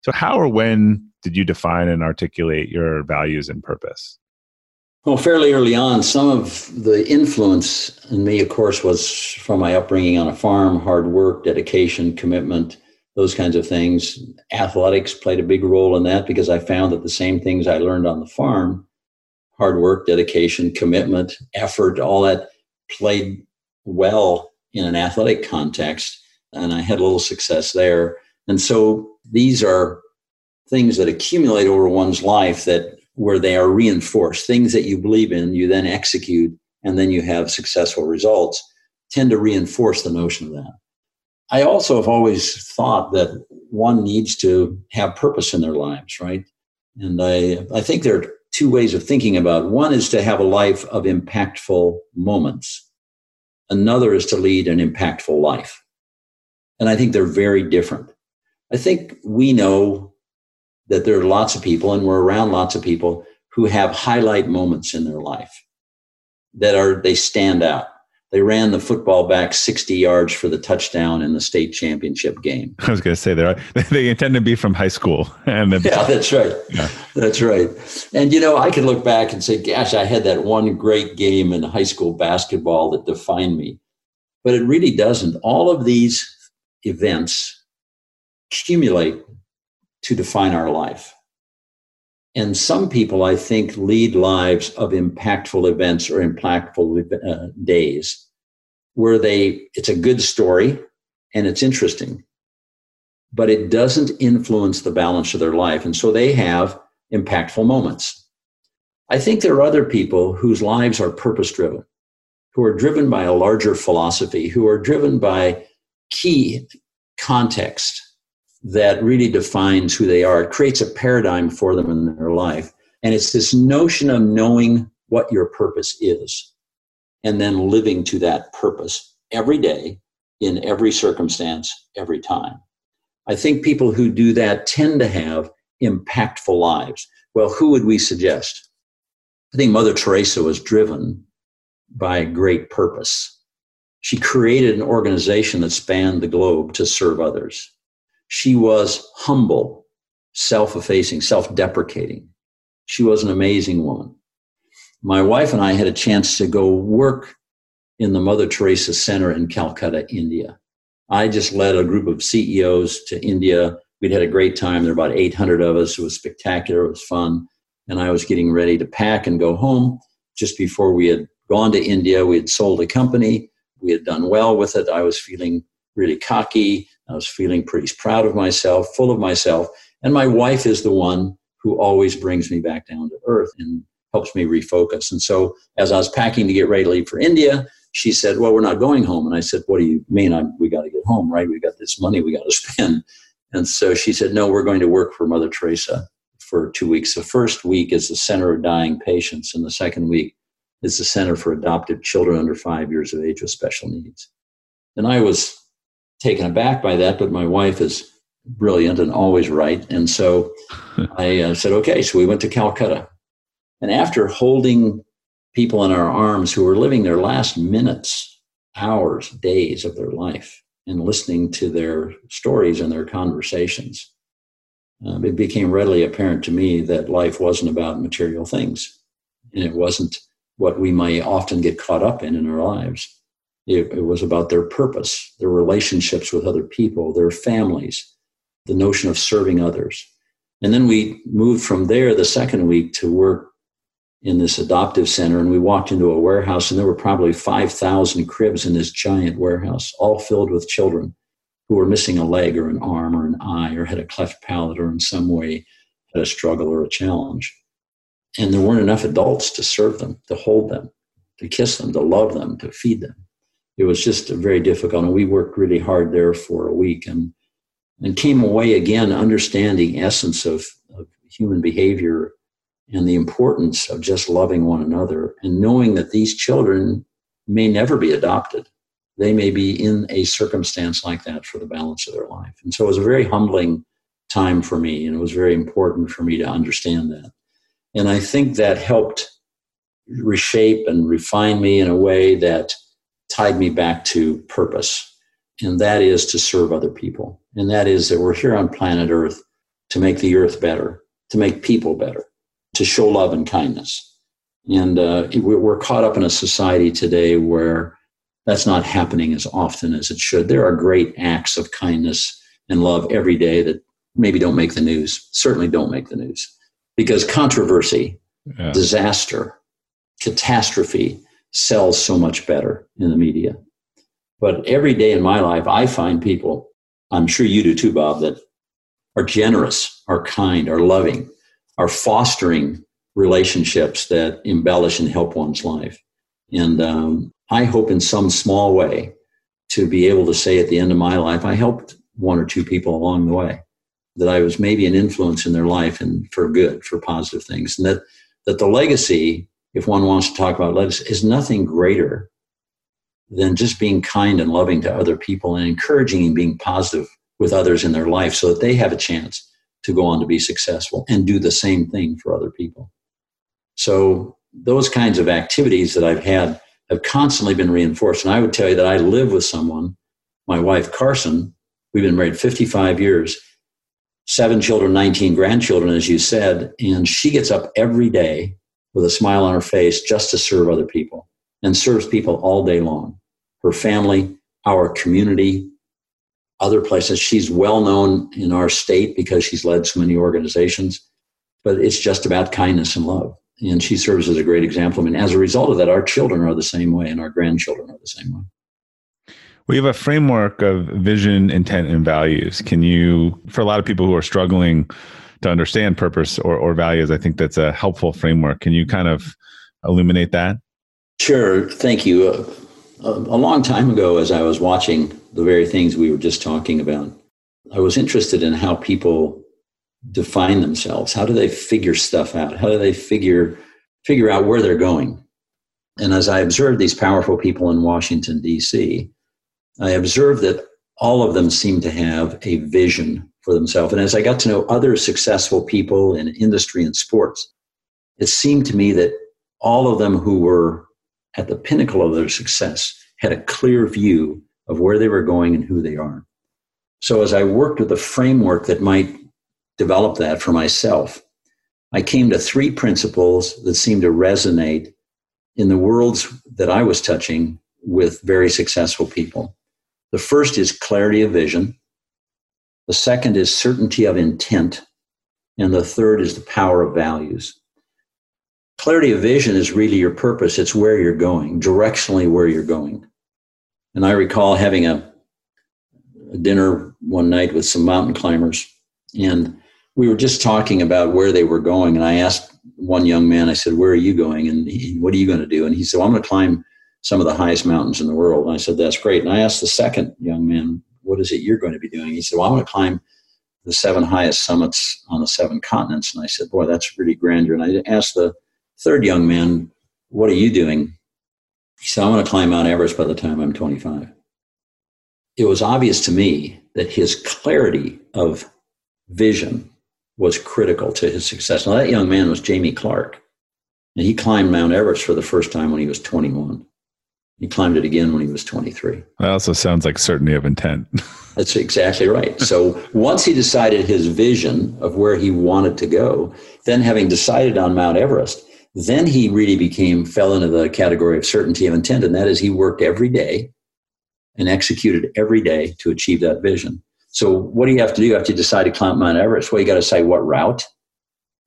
So, how or when did you define and articulate your values and purpose? Well, fairly early on, some of the influence in me, of course, was from my upbringing on a farm, hard work, dedication, commitment those kinds of things. Athletics played a big role in that because I found that the same things I learned on the farm hard work, dedication, commitment, effort, all that played well in an athletic context. And I had a little success there. And so these are things that accumulate over one's life that where they are reinforced, things that you believe in, you then execute, and then you have successful results, tend to reinforce the notion of that. I also have always thought that one needs to have purpose in their lives, right? And I, I think there are two ways of thinking about it. One is to have a life of impactful moments. Another is to lead an impactful life. And I think they're very different. I think we know that there are lots of people, and we're around lots of people who have highlight moments in their life that are, they stand out they ran the football back 60 yards for the touchdown in the state championship game. I was going to say they they intend to be from high school, and yeah, that's right, yeah. that's right. And you know, I can look back and say, "Gosh, I had that one great game in high school basketball that defined me," but it really doesn't. All of these events accumulate to define our life. And some people, I think, lead lives of impactful events or impactful uh, days. where they it's a good story and it's interesting but it doesn't influence the balance of their life and so they have impactful moments i think there are other people whose lives are purpose driven who are driven by a larger philosophy who are driven by key context that really defines who they are. It creates a paradigm for them in their life. And it's this notion of knowing what your purpose is and then living to that purpose every day in every circumstance every time. I think people who do that tend to have impactful lives. Well who would we suggest? I think mother teresa was driven by a great purpose. She created an organization that spanned the globe to serve others she was humble self-effacing self-deprecating she was an amazing woman my wife and I had a chance to go work in the Mother Teresa Center in Calcutta, India. I just led a group of CEOs to India. We'd had a great time. There were about 800 of us. It was spectacular. It was fun. And I was getting ready to pack and go home just before we had gone to India. We had sold a company. We had done well with it. I was feeling really cocky. I was feeling pretty proud of myself, full of myself. And my wife is the one who always brings me back down to earth and helps me refocus. And so as I was packing to get ready to leave for India, she said, Well, we're not going home. And I said, What do you mean? I'm, we got to get home, right? We got this money we got to spend. And so she said, No, we're going to work for Mother Teresa for two weeks. The first week is the Center of Dying Patients, and the second week is the Center for Adopted Children Under Five Years of Age with Special Needs. And I was taken aback by that, but my wife is brilliant and always right. And so I uh, said, Okay. So we went to Calcutta and after holding people in our arms who were living their last minutes, hours, days of their life, and listening to their stories and their conversations, um, it became readily apparent to me that life wasn't about material things. And it wasn't what we might often get caught up in in our lives. It, it was about their purpose, their relationships with other people, their families, the notion of serving others. And then we moved from there the second week to work in this adoptive center and we walked into a warehouse and there were probably 5,000 cribs in this giant warehouse, all filled with children who were missing a leg or an arm or an eye or had a cleft palate or in some way had a struggle or a challenge. And there weren't enough adults to serve them, to hold them, to kiss them, to love them, to feed them. It was just very difficult. And we worked really hard there for a week and, and came away again understanding essence of, of human behavior and the importance of just loving one another and knowing that these children may never be adopted. They may be in a circumstance like that for the balance of their life. And so it was a very humbling time for me, and it was very important for me to understand that. And I think that helped reshape and refine me in a way that tied me back to purpose. And that is to serve other people. And that is that we're here on planet Earth to make the earth better, to make people better to show love and kindness. And uh, we're caught up in a society today where that's not happening as often as it should. There are great acts of kindness and love every day that maybe don't make the news, certainly don't make the news, because controversy, yeah. disaster, catastrophe sells so much better in the media. But every day in my life, I find people, I'm sure you do too, Bob, that are generous, are kind, are loving, are fostering relationships that embellish and help one's life. And um, I hope in some small way to be able to say at the end of my life, I helped one or two people along the way, that I was maybe an influence in their life and for good, for positive things. And that, that the legacy, if one wants to talk about legacy, is nothing greater than just being kind and loving to other people and encouraging and being positive with others in their life so that they have a chance to go on to be successful and do the same thing for other people. So those kinds of activities that I've had have constantly been reinforced. And I would tell you that I live with someone, my wife Carson, we've been married 55 years, seven children, 19 grandchildren, as you said, and she gets up every day with a smile on her face just to serve other people and serves people all day long. Her family, our community, other places. She's well known in our state because she's led so many organizations, but it's just about kindness and love. And she serves as a great example. I mean, as a result of that, our children are the same way and our grandchildren are the same way. We have a framework of vision, intent, and values. Can you, for a lot of people who are struggling to understand purpose or, or values, I think that's a helpful framework. Can you kind of illuminate that? Sure. Thank you. Uh, a long time ago, as I was watching the very things we were just talking about, I was interested in how people define themselves. How do they figure stuff out? How do they figure figure out where they're going? And as I observed these powerful people in Washington D.C., I observed that all of them seem to have a vision for themselves. And as I got to know other successful people in industry and sports, it seemed to me that all of them who were at the pinnacle of their success had a clear view of where they were going and who they are. So as I worked with a framework that might develop that for myself, I came to three principles that seemed to resonate in the worlds that I was touching with very successful people. The first is clarity of vision. The second is certainty of intent. And the third is the power of values. Clarity of vision is really your purpose. It's where you're going, directionally where you're going. And I recall having a, a dinner one night with some mountain climbers, and we were just talking about where they were going. And I asked one young man, I said, Where are you going? And he, what are you going to do? And he said, well, I'm going to climb some of the highest mountains in the world. And I said, That's great. And I asked the second young man, What is it you're going to be doing? He said, Well, I want to climb the seven highest summits on the seven continents. And I said, Boy, that's really grandeur. And I asked the third young man, What are you doing? He said, I want to climb Mount Everest by the time I'm 25. It was obvious to me that his clarity of vision was critical to his success. Now, that young man was Jamie Clarke, and he climbed Mount Everest for the first time when he was 21. He climbed it again when he was 23. That also sounds like certainty of intent. That's exactly right. So once he decided his vision of where he wanted to go, then having decided on Mount Everest, then he really became, fell into the category of certainty of intent. And that is he worked every day and executed every day to achieve that vision. So what do you have to do? You have to decide to climb Mount Everest. Well, you got to say what route,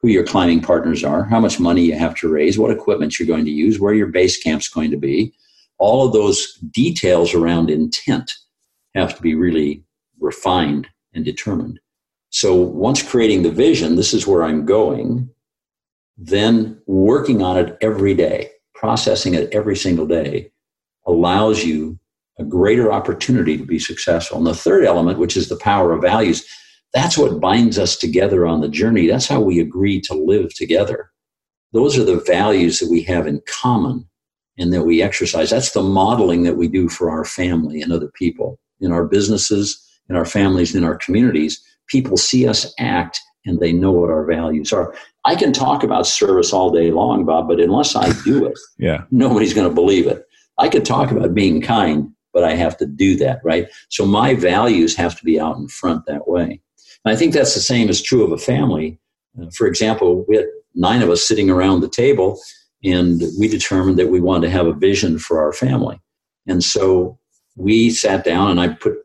who your climbing partners are, how much money you have to raise, what equipment you're going to use, where your base camp's going to be. All of those details around intent have to be really refined and determined. So once creating the vision, this is where I'm going, then working on it every day, processing it every single day allows you a greater opportunity to be successful. And the third element, which is the power of values, that's what binds us together on the journey. That's how we agree to live together. Those are the values that we have in common and that we exercise. That's the modeling that we do for our family and other people. In our businesses, in our families, in our communities, people see us act and they know what our values are. I can talk about service all day long, Bob, but unless I do it, yeah. nobody's going to believe it. I could talk about being kind, but I have to do that, right? So my values have to be out in front that way. And I think that's the same as true of a family. Uh, for example, we had nine of us sitting around the table, and we determined that we wanted to have a vision for our family. And so we sat down, and I put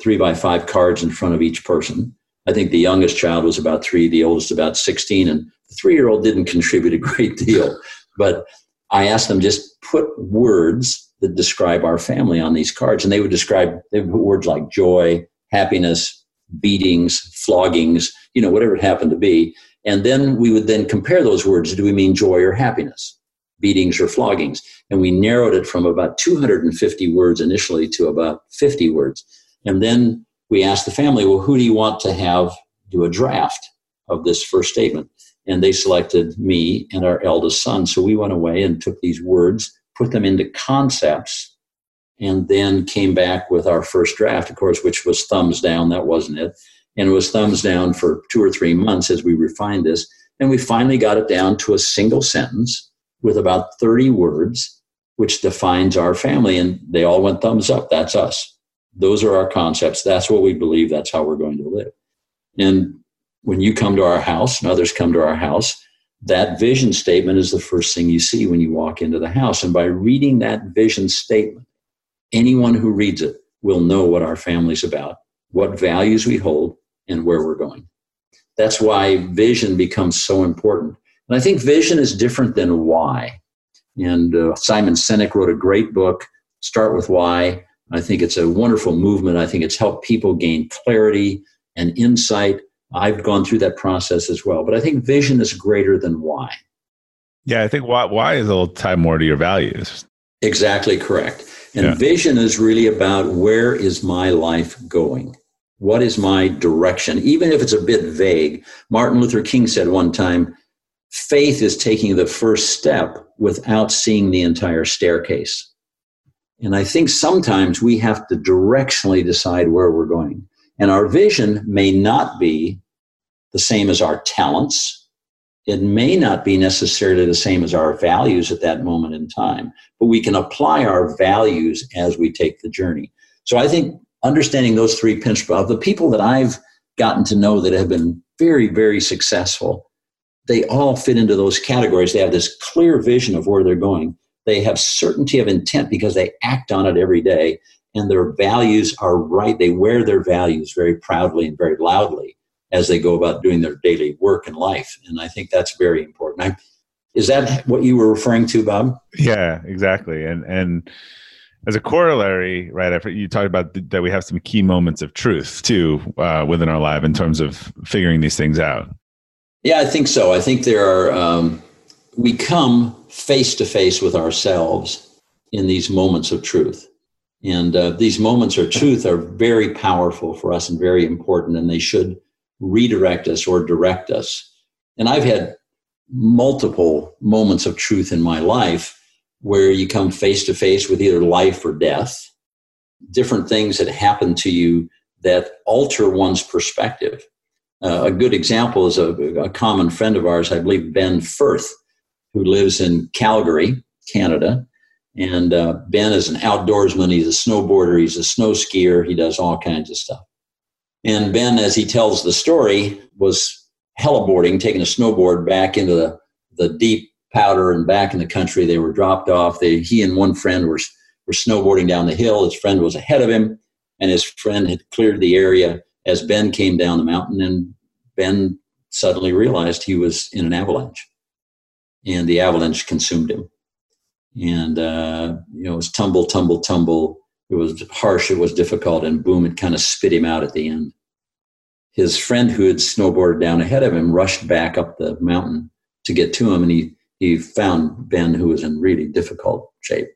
three by five cards in front of each person. I think the youngest child was about three, the oldest about 16, and the three year old didn't contribute a great deal. But I asked them just put words that describe our family on these cards. And they would describe they would put words like joy, happiness, beatings, floggings, you know, whatever it happened to be. And then we would then compare those words. Do we mean joy or happiness? Beatings or floggings? And we narrowed it from about 250 words initially to about 50 words. And then we asked the family, well, who do you want to have do a draft of this first statement? And they selected me and our eldest son. So we went away and took these words put them into concepts, and then came back with our first draft, of course, which was thumbs down. That wasn't it. And it was thumbs down for two or three months as we refined this. And we finally got it down to a single sentence with about 30 words, which defines our family. And they all went thumbs up. That's us. Those are our concepts. That's what we believe. That's how we're going to live. And when you come to our house and others come to our house, that vision statement is the first thing you see when you walk into the house. And by reading that vision statement, anyone who reads it will know what our family's about, what values we hold, and where we're going. That's why vision becomes so important. And I think vision is different than why. And uh, Simon Sinek wrote a great book, Start with Why. I think it's a wonderful movement. I think it's helped people gain clarity and insight. I've gone through that process as well. But I think vision is greater than why. Yeah, I think why, why is a little tied more to your values. Exactly correct. And Yeah. vision is really about where is my life going? What is my direction? Even if it's a bit vague. Martin Luther King said one time, faith is taking the first step without seeing the entire staircase. And I think sometimes we have to directionally decide where we're going. And our vision may not be the same as our talents. It may not be necessarily the same as our values at that moment in time, but we can apply our values as we take the journey. So I think understanding those three principles of the people that I've gotten to know that have been very, very successful, they all fit into those categories. They have this clear vision of where they're going. They have certainty of intent because they act on it every day, and their values are right. They wear their values very proudly and very loudly as they go about doing their daily work and life. And I think that's very important. I, is that what you were referring to, Bob? Yeah, exactly. And and as a corollary, right? You talked about th- that, we have some key moments of truth too uh, within our life in terms of figuring these things out. Yeah, I think so. I think there are, um, we come face to face with ourselves in these moments of truth. And uh, these moments of truth are very powerful for us and very important, and they should redirect us or direct us. And I've had multiple moments of truth in my life where you come face to face with either life or death, different things that happen to you that alter one's perspective. Uh, a good example is a, a common friend of ours, I believe Ben Firth, who lives in Calgary, Canada. And uh, Ben is an outdoorsman. He's a snowboarder. He's a snow skier. He does all kinds of stuff. And Ben, as he tells the story, was heliboarding, taking a snowboard back into the, the deep powder and back in the country. They were dropped off. They, he and one friend were, were snowboarding down the hill. His friend was ahead of him, and his friend had cleared the area as Ben came down the mountain. And Ben suddenly realized he was in an avalanche, and the avalanche consumed him. And, uh, you know, it was tumble, tumble, tumble. It was harsh, it was difficult, and boom, it kind of spit him out at the end. His friend who had snowboarded down ahead of him rushed back up the mountain to get to him, and he, he found Ben, who was in really difficult shape.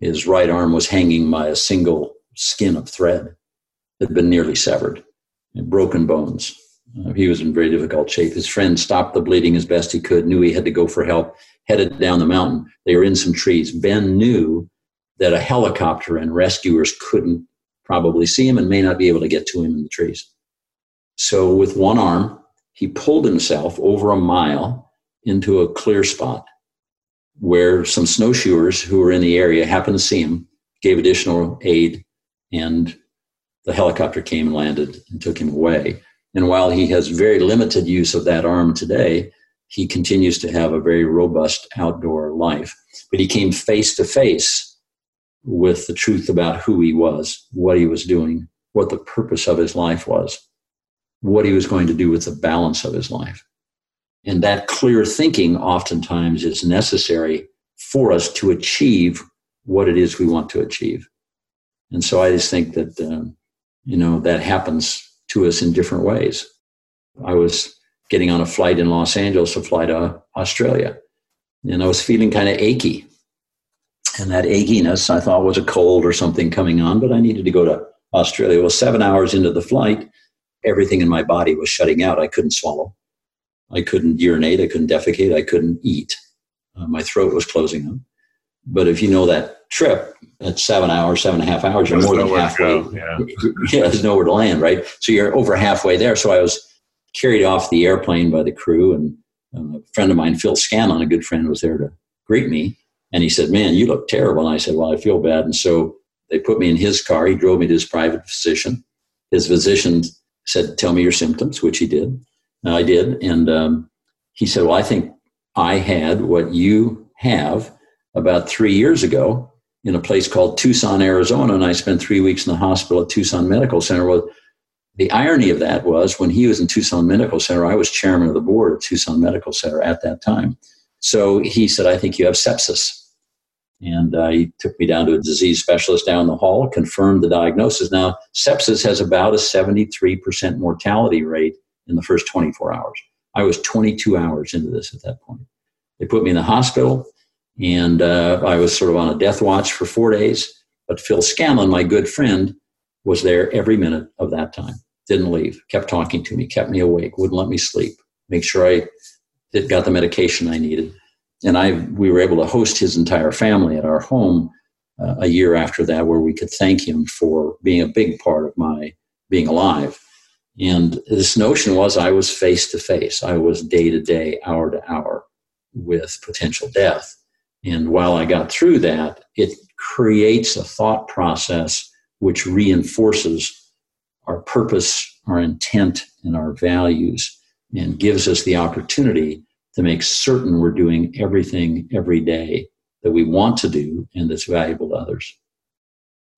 His right arm was hanging by a single skin of thread that had been nearly severed, and broken bones. Uh, he was in very difficult shape. His friend stopped the bleeding as best he could, knew he had to go for help, headed down the mountain. They were in some trees. Ben knew that a helicopter and rescuers couldn't probably see him and may not be able to get to him in the trees. So, with one arm, he pulled himself over a mile into a clear spot where some snowshoers who were in the area happened to see him, gave additional aid, and the helicopter came and landed and took him away. And while he has very limited use of that arm today, he continues to have a very robust outdoor life. But he came face to face with the truth about who he was, what he was doing, what the purpose of his life was, what he was going to do with the balance of his life. And that clear thinking oftentimes is necessary for us to achieve what it is we want to achieve. And so I just think that, um, you know, that happens to us in different ways. I was getting on a flight in Los Angeles to fly to Australia, and I was feeling kind of achy. And that achiness I thought was a cold or something coming on, but I needed to go to Australia. Well, seven hours into the flight, everything in my body was shutting out. I couldn't swallow. I couldn't urinate. I couldn't defecate. I couldn't eat. Uh, my throat was closing up. But if you know that trip, at seven hours, seven and a half hours, you're more than halfway. yeah. yeah, there's nowhere to land, right? So you're over halfway there. So I was carried off the airplane by the crew, and um, a friend of mine, Phil Scanlon, a good friend, was there to greet me. And he said, Man, you look terrible. And I said, Well, I feel bad. And so they put me in his car. He drove me to his private physician. His physician said, Tell me your symptoms, which he did. And I did. And um, he said, Well, I think I had what you have about three years ago in a place called Tucson, Arizona. And I spent three weeks in the hospital at Tucson Medical Center. Well, the irony of that was when he was in Tucson Medical Center, I was chairman of the board of Tucson Medical Center at that time. So he said, I think you have sepsis. And uh, he took me down to a disease specialist down the hall, confirmed the diagnosis. Now, sepsis has about a 73% mortality rate in the first 24 hours. I was 22 hours into this at that point. They put me in the hospital, and uh, I was sort of on a death watch for four days. But Phil Scanlon, my good friend, was there every minute of that time. Didn't leave, kept talking to me, kept me awake, wouldn't let me sleep, make sure I got the medication I needed and I we were able to host his entire family at our home uh, a year after that, where we could thank him for being a big part of my being alive. And this notion was I was face to face, I was day to day, hour to hour with potential death. And while I got through that, it creates a thought process which reinforces our purpose, our intent, and our values, and gives us the opportunity to make certain we're doing everything every day that we want to do and that's valuable to others.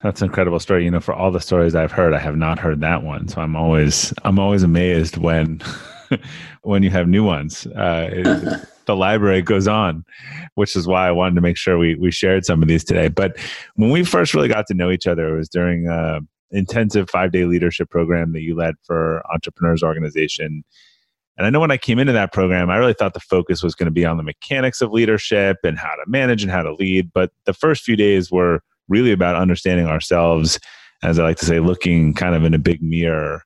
That's an incredible story. You know, for all the stories I've heard, I have not heard that one. So I'm always I'm always amazed when when you have new ones. Uh, it, the library goes on, which is why I wanted to make sure we we shared some of these today. But when we first really got to know each other, it was during a intensive five day leadership program that you led for Entrepreneurs Organization and I know when I came into that program, I really thought the focus was going to be on the mechanics of leadership and how to manage and how to lead. But the first few days were really about understanding ourselves, as I like to say, looking kind of in a big mirror.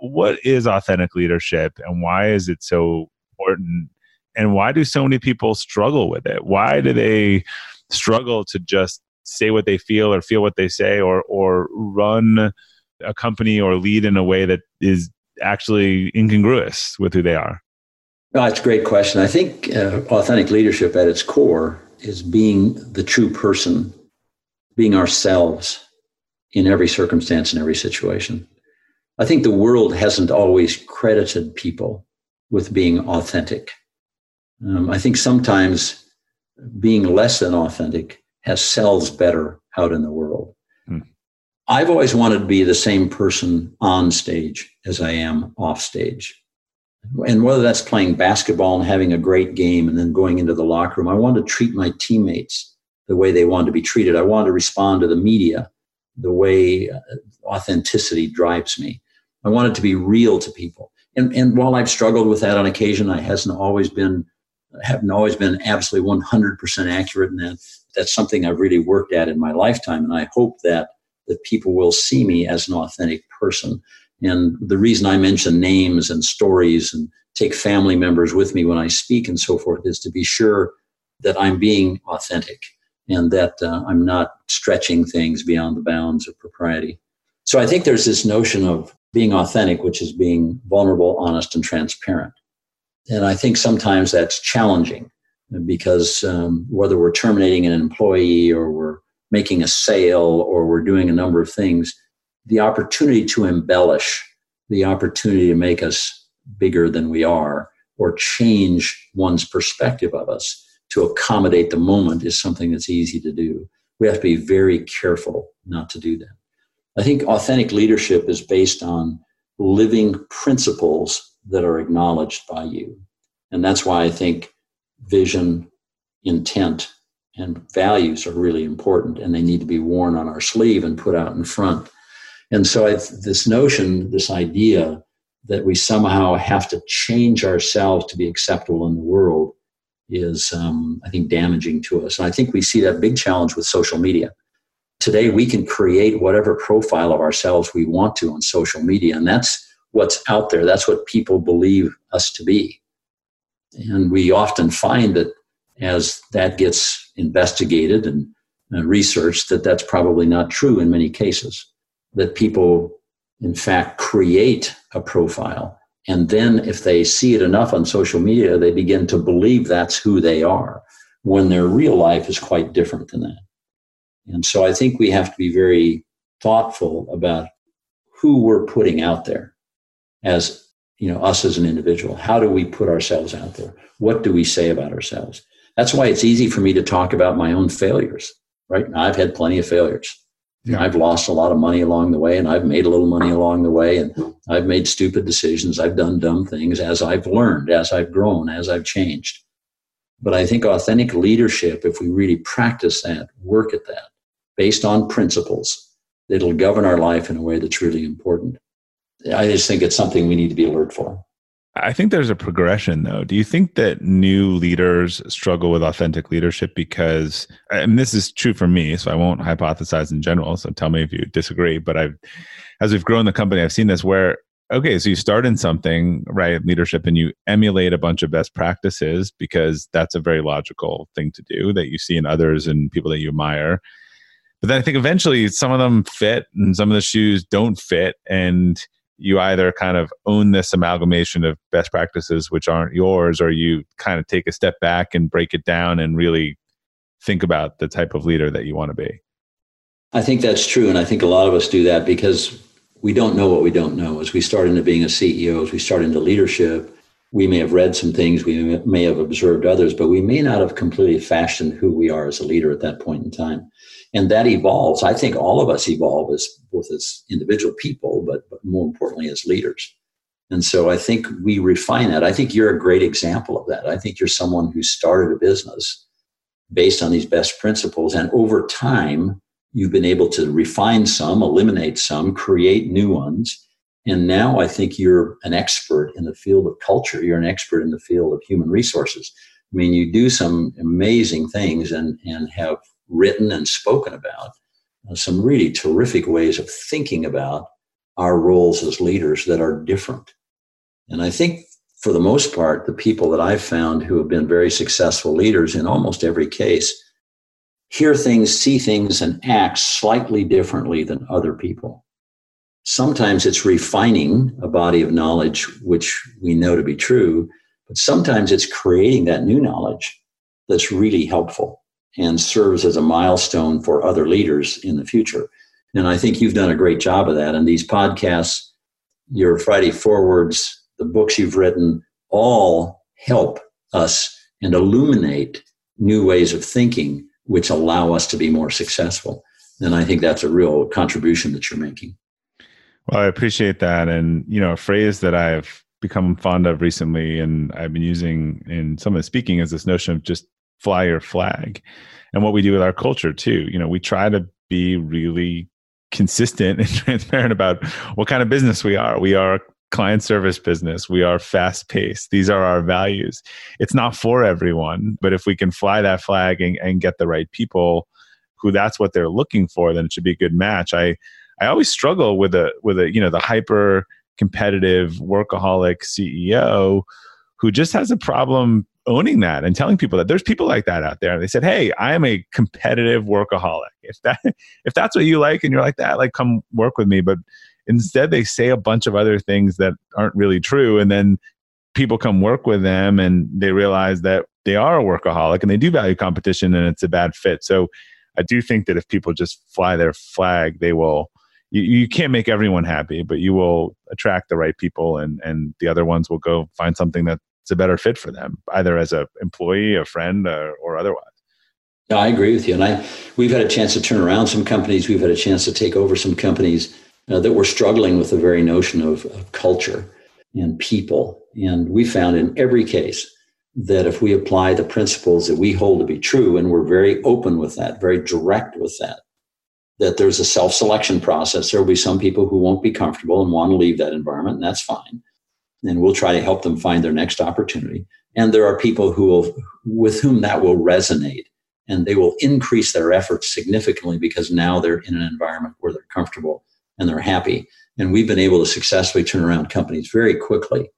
What is authentic leadership and why is it so important? And why do so many people struggle with it? Why do they struggle to just say what they feel or feel what they say or, or run a company or lead in a way that is actually incongruous with who they are? That's a great question. I think uh, authentic leadership at its core is being the true person, being ourselves in every circumstance and every situation. I think the world hasn't always credited people with being authentic. Um, I think sometimes being less than authentic has sells better out in the world. I've always wanted to be the same person on stage as I am off stage. And whether that's playing basketball and having a great game and then going into the locker room, I want to treat my teammates the way they wanted to be treated. I wanted to respond to the media the way uh, authenticity drives me. I wanted to be real to people. And, and while I've struggled with that on occasion, I hasn't always been haven't always been absolutely 100% accurate in that. That's something I've really worked at in my lifetime. And I hope that that people will see me as an authentic person. And the reason I mention names and stories and take family members with me when I speak and so forth is to be sure that I'm being authentic and that uh, I'm not stretching things beyond the bounds of propriety. So I think there's this notion of being authentic, which is being vulnerable, honest, and transparent. And I think sometimes that's challenging because um, whether we're terminating an employee or we're making a sale or we're doing a number of things, the opportunity to embellish, the opportunity to make us bigger than we are, or change one's perspective of us to accommodate the moment is something that's easy to do. We have to be very careful not to do that. I think authentic leadership is based on living principles that are acknowledged by you. And that's why I think vision, intent, and values are really important and they need to be worn on our sleeve and put out in front. And so I, this notion, this idea that we somehow have to change ourselves to be acceptable in the world is, um, I think, damaging to us. And I think we see that big challenge with social media. Today, we can create whatever profile of ourselves we want to on social media, and that's what's out there. That's what people believe us to be. And we often find that as that gets investigated and uh, researched, that that's probably not true in many cases. That people, in fact, create a profile. And then if they see it enough on social media, they begin to believe that's who they are when their real life is quite different than that. And so I think we have to be very thoughtful about who we're putting out there as you know us as an individual how do we put ourselves out there what do we say about ourselves that's why it's easy for me to talk about my own failures, right? I've had plenty of failures. Yeah. I've lost a lot of money along the way, and I've made a little money along the way, and I've made stupid decisions. I've done dumb things as I've learned, as I've grown, as I've changed. But I think authentic leadership, if we really practice that, work at that, based on principles, it'll govern our life in a way that's really important. I just think it's something we need to be alert for. I think there's a progression though. Do you think that new leaders struggle with authentic leadership because and this is true for me, so I won't hypothesize in general, so tell me if you disagree, but I've as we've grown the company, I've seen this where okay, so you start in something, right, leadership and you emulate a bunch of best practices because that's a very logical thing to do that you see in others and people that you admire. But then I think eventually some of them fit and some of the shoes don't fit and you either kind of own this amalgamation of best practices which aren't yours or you kind of take a step back and break it down and really think about the type of leader that you want to be. I think that's true and i think a lot of us do that because we don't know what we don't know. As we start into being a ceo as we start into leadership we may have read some things we may have observed others but we may not have completely fashioned who we are as a leader at that point in time and that evolves. I think all of us evolve as both as individual people, but, but more importantly as leaders. And so I think we refine that. I think you're a great example of that. I think you're someone who started a business based on these best principles. And over time, you've been able to refine some, eliminate some, create new ones. And now I think you're an expert in the field of culture. You're an expert in the field of human resources. I mean, you do some amazing things and, and have written and spoken about uh, some really terrific ways of thinking about our roles as leaders that are different. And I think for the most part, the people that I've found who have been very successful leaders in almost every case hear things, see things, and act slightly differently than other people. Sometimes it's refining a body of knowledge which we know to be true, but sometimes it's creating that new knowledge that's really helpful and serves as a milestone for other leaders in the future. And I think you've done a great job of that. And these podcasts, your Friday Forwards, the books you've written, all help us and illuminate new ways of thinking, which allow us to be more successful. And I think that's a real contribution that you're making. Well, I appreciate that. And, you know, a phrase that I've become fond of recently and I've been using in some of the speaking is this notion of just fly your flag. And what we do with our culture too you know we try to be really consistent and transparent about what kind of business we are. We are a client service business. We are fast paced. These are our values. It's not for everyone but if we can fly that flag and, and get the right people who that's what they're looking for then it should be a good match. I i always struggle with a with a you know the hyper competitive workaholic ceo who just has a problem owning that and telling people that there's people like that out there. And they said, "Hey, I am a competitive workaholic. If that if that's what you like and you're like that, like come work with me." But instead, they say a bunch of other things that aren't really true, and then people come work with them and they realize that they are a workaholic and they do value competition and it's a bad fit. So I do think that if people just fly their flag, they will. You, you can't make everyone happy, but you will attract the right people, and and the other ones will go find something that it's a better fit for them, either as an employee, a friend, uh, or otherwise. Yeah, I agree with you. And I, we've had a chance to turn around some companies. We've had a chance to take over some companies uh, that were struggling with the very notion of, of culture and people. And we found in every case that if we apply the principles that we hold to be true, and we're very open with that, very direct with that, that there's a self selection process. There will be some people who won't be comfortable and want to leave that environment, and that's fine and we'll try to help them find their next opportunity. And there are people who will, with whom that will resonate and they will increase their efforts significantly because now they're in an environment where they're comfortable and they're happy. And we've been able to successfully turn around companies very quickly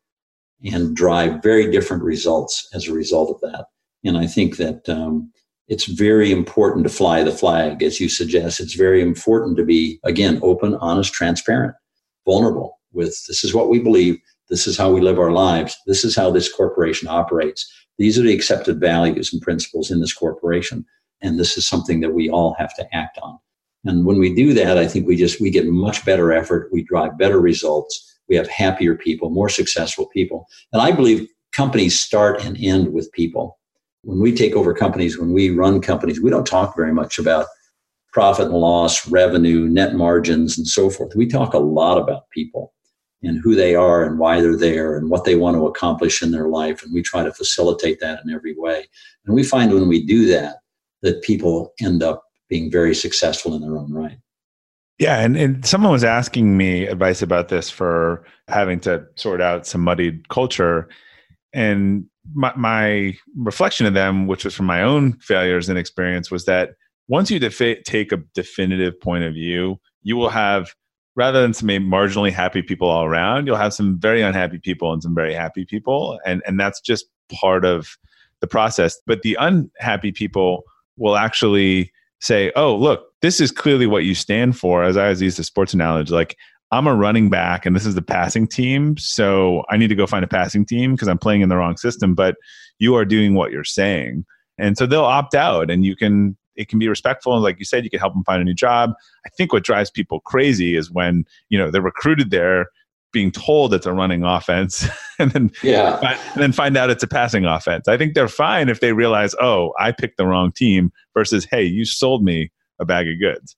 and drive very different results as a result of that. And I think that um, it's very important to fly the flag, as you suggest. It's very important to be, again, open, honest, transparent, vulnerable with this is what we believe this is how we live our lives. This is how this corporation operates. These are the accepted values and principles in this corporation. And this is something that we all have to act on. And when we do that, I think we just, we get much better effort. We drive better results. We have happier people, more successful people. And I believe companies start and end with people. When we take over companies, when we run companies, we don't talk very much about profit and loss, revenue, net margins, and so forth. We talk a lot about people. And who they are and why they're there and what they want to accomplish in their life. And we try to facilitate that in every way. And we find when we do that, that people end up being very successful in their own right. Yeah, and, and someone was asking me advice about this for having to sort out some muddied culture. And my, my reflection of them, which was from my own failures and experience, was that once you defi- take a definitive point of view, you will have rather than some marginally happy people all around, you'll have some very unhappy people and some very happy people, and and that's just part of the process. But the unhappy people will actually say, "Oh, look, this is clearly what you stand for." As I always use the sports analogy, like I'm a running back and this is the passing team, so I need to go find a passing team because I'm playing in the wrong system. But you are doing what you're saying, and so they'll opt out, and you can it can be respectful. And like you said you can help them find a new job. I think what drives people crazy is when you know they're recruited there being told it's a running offense and then yeah. and then find out it's a passing offense. I think they're fine if they realize oh i picked the wrong team versus hey you sold me a bag of goods.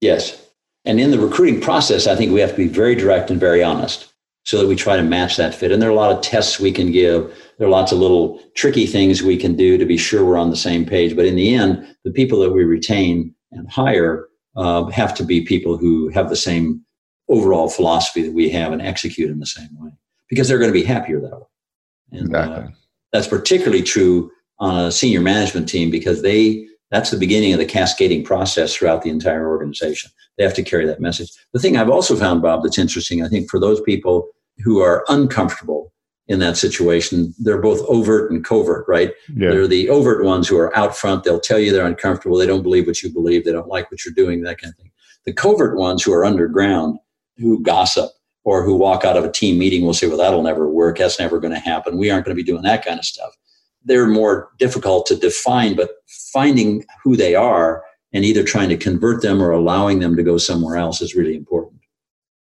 Yes. And in the recruiting process i think we have to be very direct and very honest so that we try to match that fit and there are a lot of tests we can give there are lots of little tricky things we can do to be sure we're on the same page. But in the end, the people that we retain and hire uh, have to be people who have the same overall philosophy that we have and execute in the same way because they're going to be happier that way. And uh, exactly. uh, that's particularly true on a senior management team because they that's the beginning of the cascading process throughout the entire organization. They have to carry that message. The thing I've also found, Bob, that's interesting, I think for those people who are uncomfortable in that situation. They're both overt and covert, right? Yeah. They're the overt ones who are out front. They'll tell you they're uncomfortable. They don't believe what you believe. They don't like what you're doing, that kind of thing. The covert ones who are underground, who gossip or who walk out of a team meeting will say, well, that'll never work. That's never going to happen. We aren't going to be doing that kind of stuff. They're more difficult to define, but finding who they are and either trying to convert them or allowing them to go somewhere else is really important.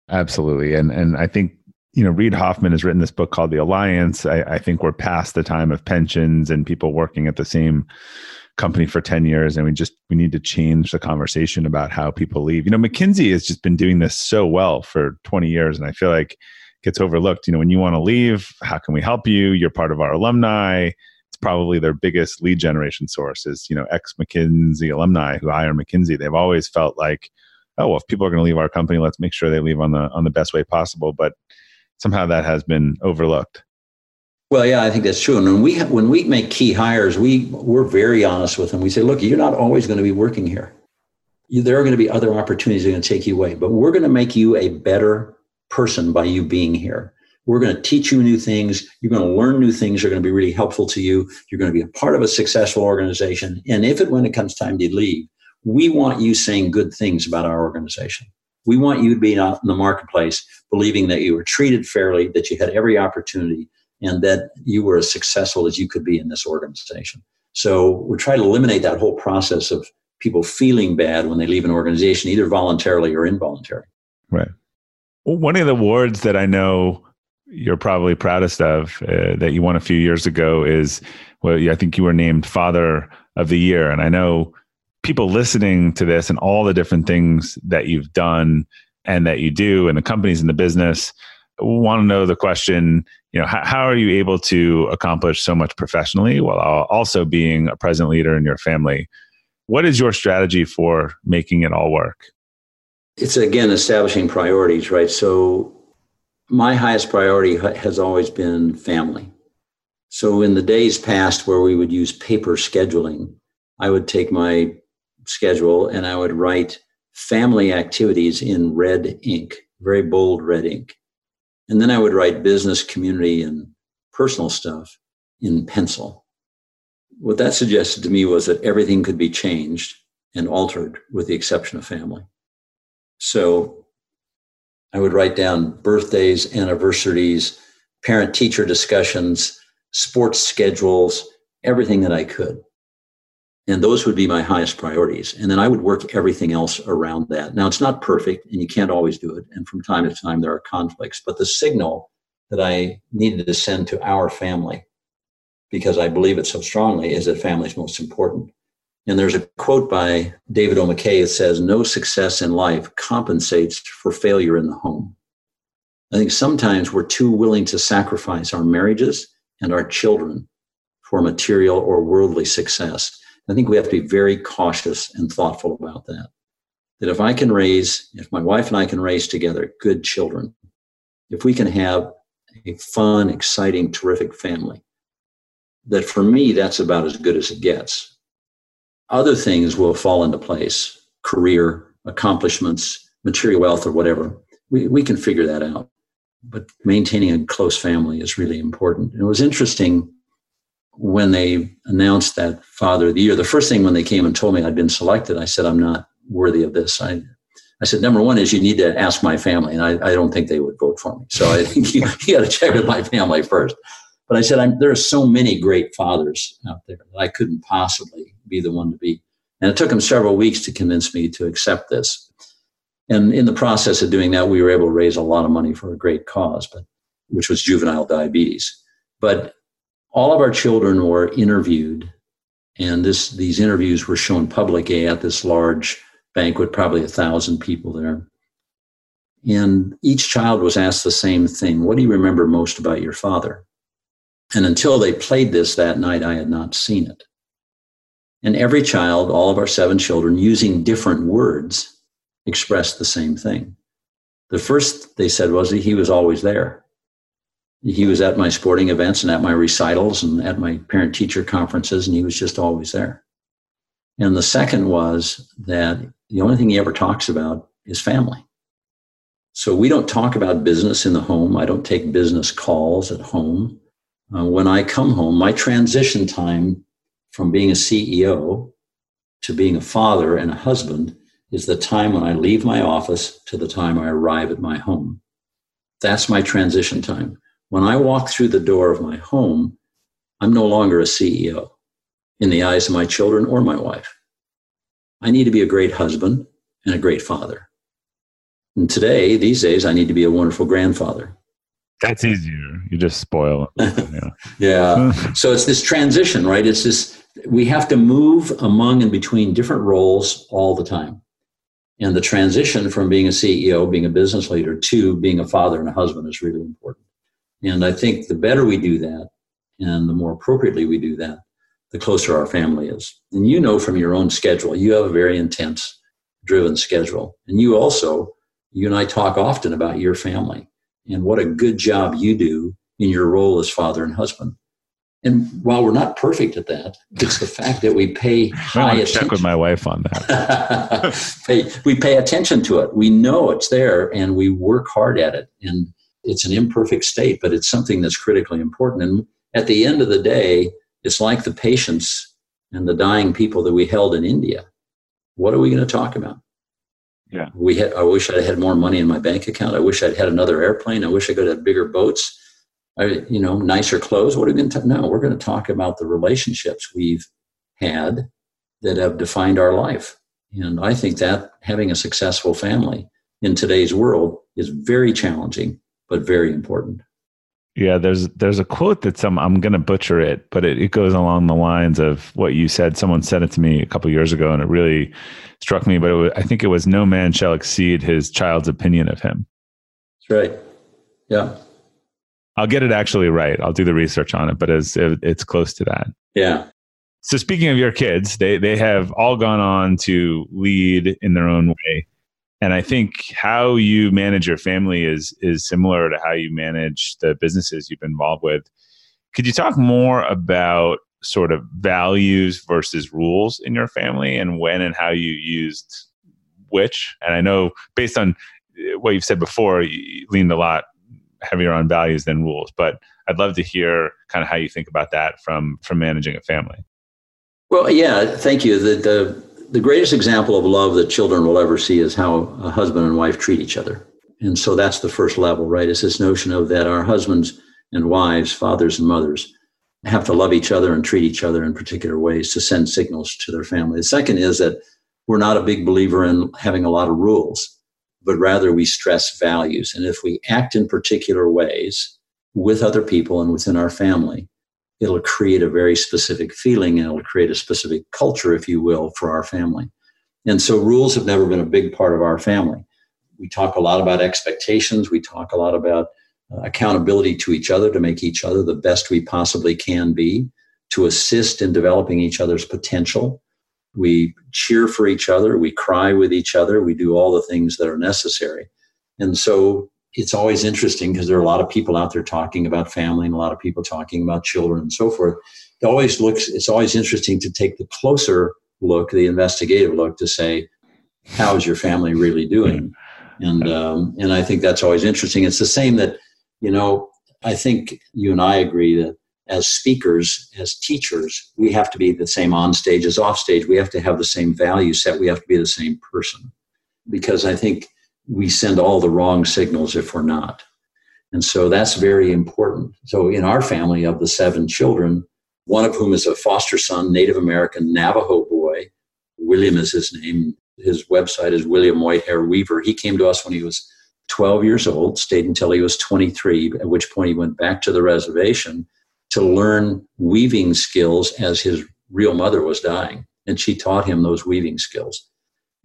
Absolutely. And and I think you know, Reid Hoffman has written this book called The Alliance. I, I, think we're past the time of pensions and people working at the same company for 10 years. And we just, we need to change the conversation about how people leave. You know, McKinsey has just been doing this so well for 20 years. And I feel like gets overlooked. You know, when you want to leave, how can we help you? You're part of our alumni. Probably their biggest lead generation source is, you know, ex McKinsey alumni who hire McKinsey. They've always felt like, oh, well, if people are going to leave our company, let's make sure they leave on the on the best way possible. But somehow that has been overlooked. Well, yeah, I think that's true. And when we when we make key hires, we we're very honest with them. We say, look, you're not always going to be working here. There are going to be other opportunities that are going to take you away, but we're going to make you a better person by you being here. We're going to teach you new things. You're going to learn new things. Are going to be really helpful to you. You're going to be a part of a successful organization. And if it when it comes time to leave, we want you saying good things about our organization. We want you to be out in the marketplace believing that you were treated fairly, that you had every opportunity, and that you were as successful as you could be in this organization. So we're trying to eliminate that whole process of people feeling bad when they leave an organization, either voluntarily or involuntarily. Right. One of the words that I know you're probably proudest of uh, that you won a few years ago is well, I think you were named Father of the Year, and I know people listening to this and all the different things that you've done and that you do and the companies in the business want to know the question you know how, how, are you able to accomplish so much professionally while also being a present leader in your family? What is your strategy for making it all work? It's again establishing priorities right? So my highest priority has always been family so in the days past where we would use paper scheduling i would take my schedule and I would write family activities in red ink, very bold red ink. And then I would write business, community, and personal stuff in pencil. What that suggested to me was that everything could be changed and altered with the exception of family. So I would write down birthdays, anniversaries, parent teacher discussions, sports schedules, everything that I could. And those would be my highest priorities. And then I would work everything else around that. Now, it's not perfect and you can't always do it. And from time to time, there are conflicts. But the signal that I needed to send to our family, because I believe it so strongly, is that family is most important. And there's a quote by David O. McKay It says, No success in life compensates for failure in the home. I think sometimes we're too willing to sacrifice our marriages and our children for material or worldly success. I think we have to be very cautious and thoughtful about that. That if I can raise, if my wife and I can raise together good children, if we can have a fun, exciting, terrific family, that for me, that's about as good as it gets. Other things will fall into place career, accomplishments, material wealth, or whatever. We, we can figure that out. But maintaining a close family is really important. And it was interesting when they announced that Father of the Year. The first thing when they came and told me I'd been selected, I said, I'm not worthy of this. I, I said, number one is you need to ask my family, and I, I don't think they would vote for me. So I think you, you got to check with my family first. But I said, I'm, there are so many great fathers out there that I couldn't possibly be the one to be. And it took him several weeks to convince me to accept this. And in the process of doing that, we were able to raise a lot of money for a great cause, but which was juvenile diabetes. But all of our children were interviewed, and this these interviews were shown publicly at this large banquet, probably a thousand people there. And each child was asked the same thing What do you remember most about your father? And until they played this that night, I had not seen it. And every child, all of our seven children, using different words, expressed the same thing. The first they said was that he was always there. He was at my sporting events and at my recitals and at my parent teacher conferences, and he was just always there. And the second was that the only thing he ever talks about is family. So we don't talk about business in the home. I don't take business calls at home. Uh, when I come home, my transition time from being a CEO to being a father and a husband is the time when I leave my office to the time I arrive at my home. That's my transition time. When I walk through the door of my home, I'm no longer a CEO in the eyes of my children or my wife. I need to be a great husband and a great father. And today, these days, I need to be a wonderful grandfather. That's easier. You just spoil it. Yeah. yeah. so it's this transition, right? It's this, we have to move among and between different roles all the time. And the transition from being a CEO, being a business leader, to being a father and a husband is really important. And I think the better we do that, and the more appropriately we do that, the closer our family is. And you know from your own schedule, you have a very intense, driven schedule. And you also, you and I talk often about your family and what a good job you do in your role as father and husband. And while we're not perfect at that, it's the fact that we pay high attention. Check with my wife on that. we pay attention to it. We know it's there, and we work hard at it. And it's an imperfect state, but it's something that's critically important. And at the end of the day, it's like the patients and the dying people that we held in India. What are we going to talk about? Yeah. We had, I wish I had more money in my bank account. I wish I'd had another airplane. I wish I could have bigger boats. I, you know, nicer clothes. What are we going to? No, we're going to talk about the relationships we've had that have defined our life. And I think that having a successful family in today's world is very challenging, but very important. Yeah, there's there's a quote that some I'm going to butcher it, but it, it goes along the lines of what you said. Someone said it to me a couple years ago, and it really struck me. But was, I think it was, "No man shall exceed his child's opinion of him." That's right. Yeah. I'll get it actually right. I'll do the research on it, but it's it's close to that. Yeah. So speaking of your kids, they they have all gone on to lead in their own way and I think how you manage your family is is similar to how you manage the businesses you've been involved with. Could you talk more about sort of values versus rules in your family and when and how you used which? And I know based on uh, what you've said before, you leaned a lot heavier on values than rules, but I'd love to hear kind of how you think about that from from managing a family. Well, yeah, thank you. The, the the greatest example of love that children will ever see is how a husband and wife treat each other. And so that's the first level, right? It's this notion of that our husbands and wives, fathers and mothers, have to love each other and treat each other in particular ways to send signals to their family. The second is that we're not a big believer in having a lot of rules, but rather we stress values. And if we act in particular ways with other people and within our family, it'll create a very specific feeling and it'll create a specific culture, if you will, for our family. And so rules have never been a big part of our family. we talk a lot about expectations. We talk a lot about accountability to each other to make each other the best we possibly can be, to assist in developing each other's potential. We cheer for each other. We cry with each other. We do all the things that are necessary. And so it's always interesting because there are a lot of people out there talking about family and a lot of people talking about children and so forth. It always looks, it's always interesting to take the closer look, the investigative look to say, how is your family really doing? And, um, and I think that's always interesting. It's the same that, you know, I think you and I agree that as speakers, as teachers, we have to be the same on stage as off stage. We have to have the same value set. We have to be the same person. Because I think we send all the wrong signals if we're not. And so that's very important. So in our family of the seven children, one of whom is a foster son, Native American Navajo boy, William is his name. His website is William Whitehair Weaver. He came to us when he was 12 years old, stayed until he was 23, at which point he went back to the reservation to learn weaving skills as his real mother was dying. And she taught him those weaving skills.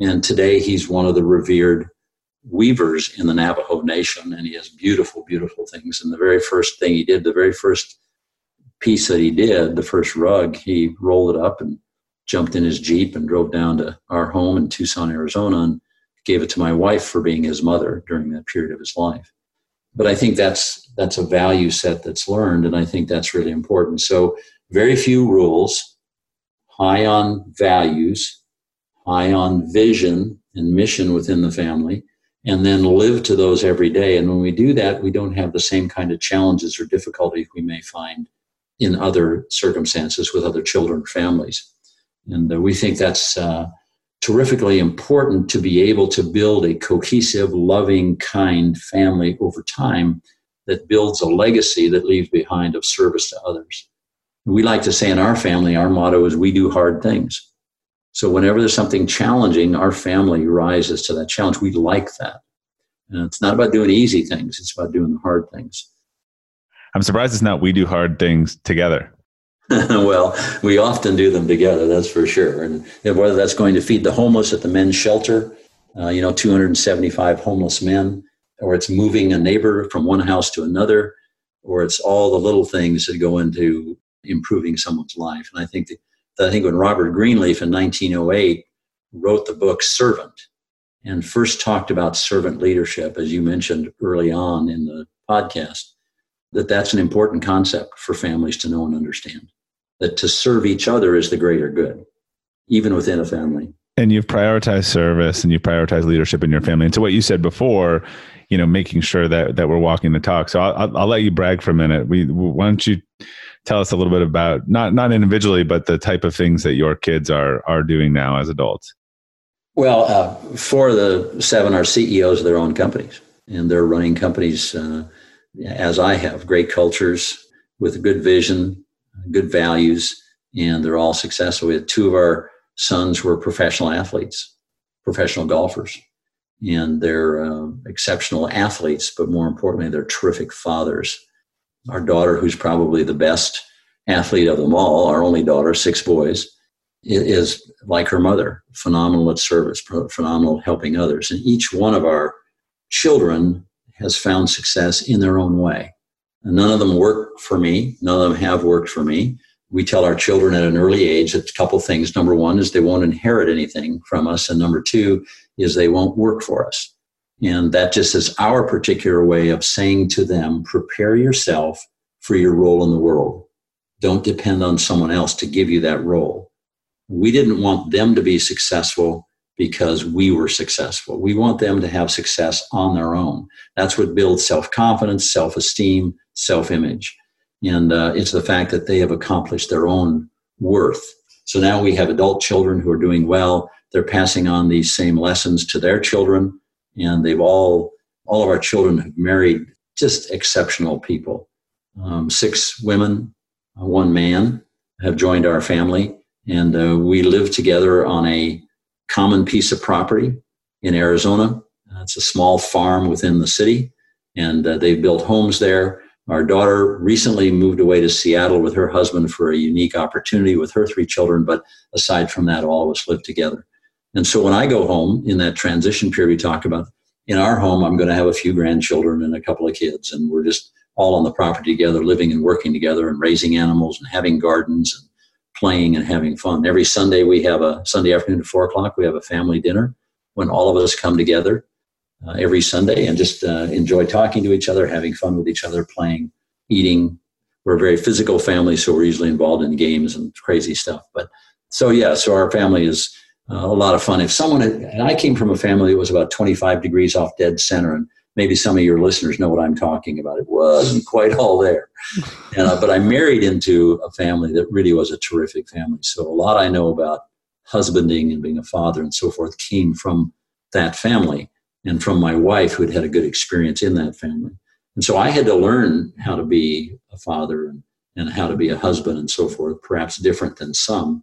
And today he's one of the revered weavers in the Navajo Nation, and he has beautiful, beautiful things. And the very first thing he did, the very first piece that he did, the first rug, he rolled it up and jumped in his Jeep and drove down to our home in Tucson, Arizona, and gave it to my wife for being his mother during that period of his life. But I think that's that's a value set that's learned, and I think that's really important. So very few rules, high on values, high on vision and mission within the family, and then live to those every day. And when we do that, we don't have the same kind of challenges or difficulties we may find in other circumstances with other children or families. And uh, we think that's uh, terrifically important to be able to build a cohesive, loving, kind family over time that builds a legacy that leaves behind of service to others. We like to say in our family, our motto is we do hard things. So whenever there's something challenging, our family rises to that challenge. We like that. And it's not about doing easy things, it's about doing the hard things. I'm surprised it's not we do hard things together. well, we often do them together, that's for sure. And whether that's going to feed the homeless at the men's shelter, uh, you know, 275 homeless men, or it's moving a neighbor from one house to another, or it's all the little things that go into improving someone's life. And I think that I think when Robert Greenleaf in 1908 wrote the book Servant and first talked about servant leadership, as you mentioned early on in the podcast, that that's an important concept for families to know and understand. That to serve each other is the greater good, even within a family. And you've prioritized service and you prioritize leadership in your family. And to what you said before, you know, making sure that that we're walking the talk. So I'll, I'll let you brag for a minute. We why don't you tell us a little bit about not not individually, but the type of things that your kids are are doing now as adults. Well, uh, four of the seven are CEOs of their own companies, and they're running companies uh, as I have, great cultures with a good vision, good values, and they're all successful. We had two of our sons were professional athletes, professional golfers, and they're uh, exceptional athletes, but more importantly, they're terrific fathers our daughter, who's probably the best athlete of them all, our only daughter, six boys, is like her mother, phenomenal at service, phenomenal helping others. And each one of our children has found success in their own way. None of them work for me, none of them have worked for me. We tell our children at an early age a couple things. Number one is they won't inherit anything from us, and number two is they won't work for us. And that just is our particular way of saying to them, prepare yourself for your role in the world. Don't depend on someone else to give you that role. We didn't want them to be successful because we were successful. We want them to have success on their own. That's what builds self confidence, self esteem, self image. And uh, it's the fact that they have accomplished their own worth. So now we have adult children who are doing well. They're passing on these same lessons to their children and they've all all of our children have married just exceptional people. Um, six women, uh, one man have joined our family, and uh, we live together on a common piece of property in Arizona. Uh, it's a small farm within the city, and uh, they've built homes there. Our daughter recently moved away to Seattle with her husband for a unique opportunity with her three children, but aside from that, all of us live together. And so when I go home in that transition period we talked about, in our home, I'm going to have a few grandchildren and a couple of kids, and we're just all on the property together, living and working together, and raising animals and having gardens and playing and having fun. Every Sunday, we have a Sunday afternoon at four o'clock. We have a family dinner when all of us come together uh, every Sunday and just uh, enjoy talking to each other, having fun with each other, playing, eating. We're a very physical family, so we're usually involved in games and crazy stuff. But so yeah, so our family is uh, a lot of fun. If someone had, and I came from a family that was about 25 degrees off dead center, and maybe some of your listeners know what I'm talking about. It wasn't quite all there, uh, but I married into a family that really was a terrific family. So a lot I know about husbanding and being a father and so forth came from that family and from my wife who had had a good experience in that family. And so I had to learn how to be a father and, and how to be a husband and so forth, perhaps different than some.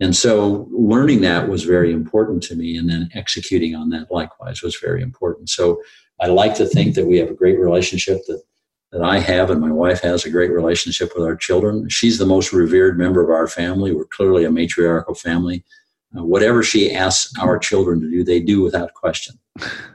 And so learning that was very important to me, and then executing on that likewise was very important. So I like to think that we have a great relationship that that I have and my wife has a great relationship with our children. She's the most revered member of our family. We're clearly a matriarchal family. Whatever she asks our children to do, they do without question.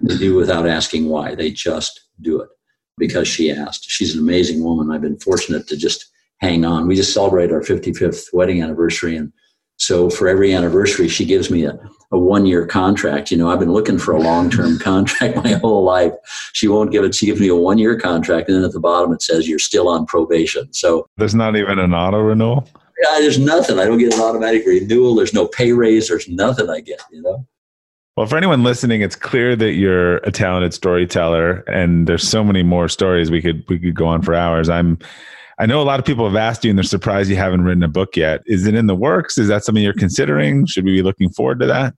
They do without asking why. They just do it because she asked. She's an amazing woman. I've been fortunate to just hang on. We just celebrated our 55th wedding anniversary and so for every anniversary, she gives me a, a one year contract. You know, I've been looking for a long term contract my whole life. She won't give it. She gives me a one year contract. And then at the bottom, it says you're still on probation. So there's not even an auto renewal? Yeah, there's nothing. I don't get an automatic renewal. There's no pay raise. There's nothing I get, you know? Well, for anyone listening, it's clear that you're a talented storyteller, and there's so many more stories we could we could go on for hours. I'm I know a lot of people have asked you and they're surprised you haven't written a book yet. Is it in the works? Is that something you're considering? Should we be looking forward to that?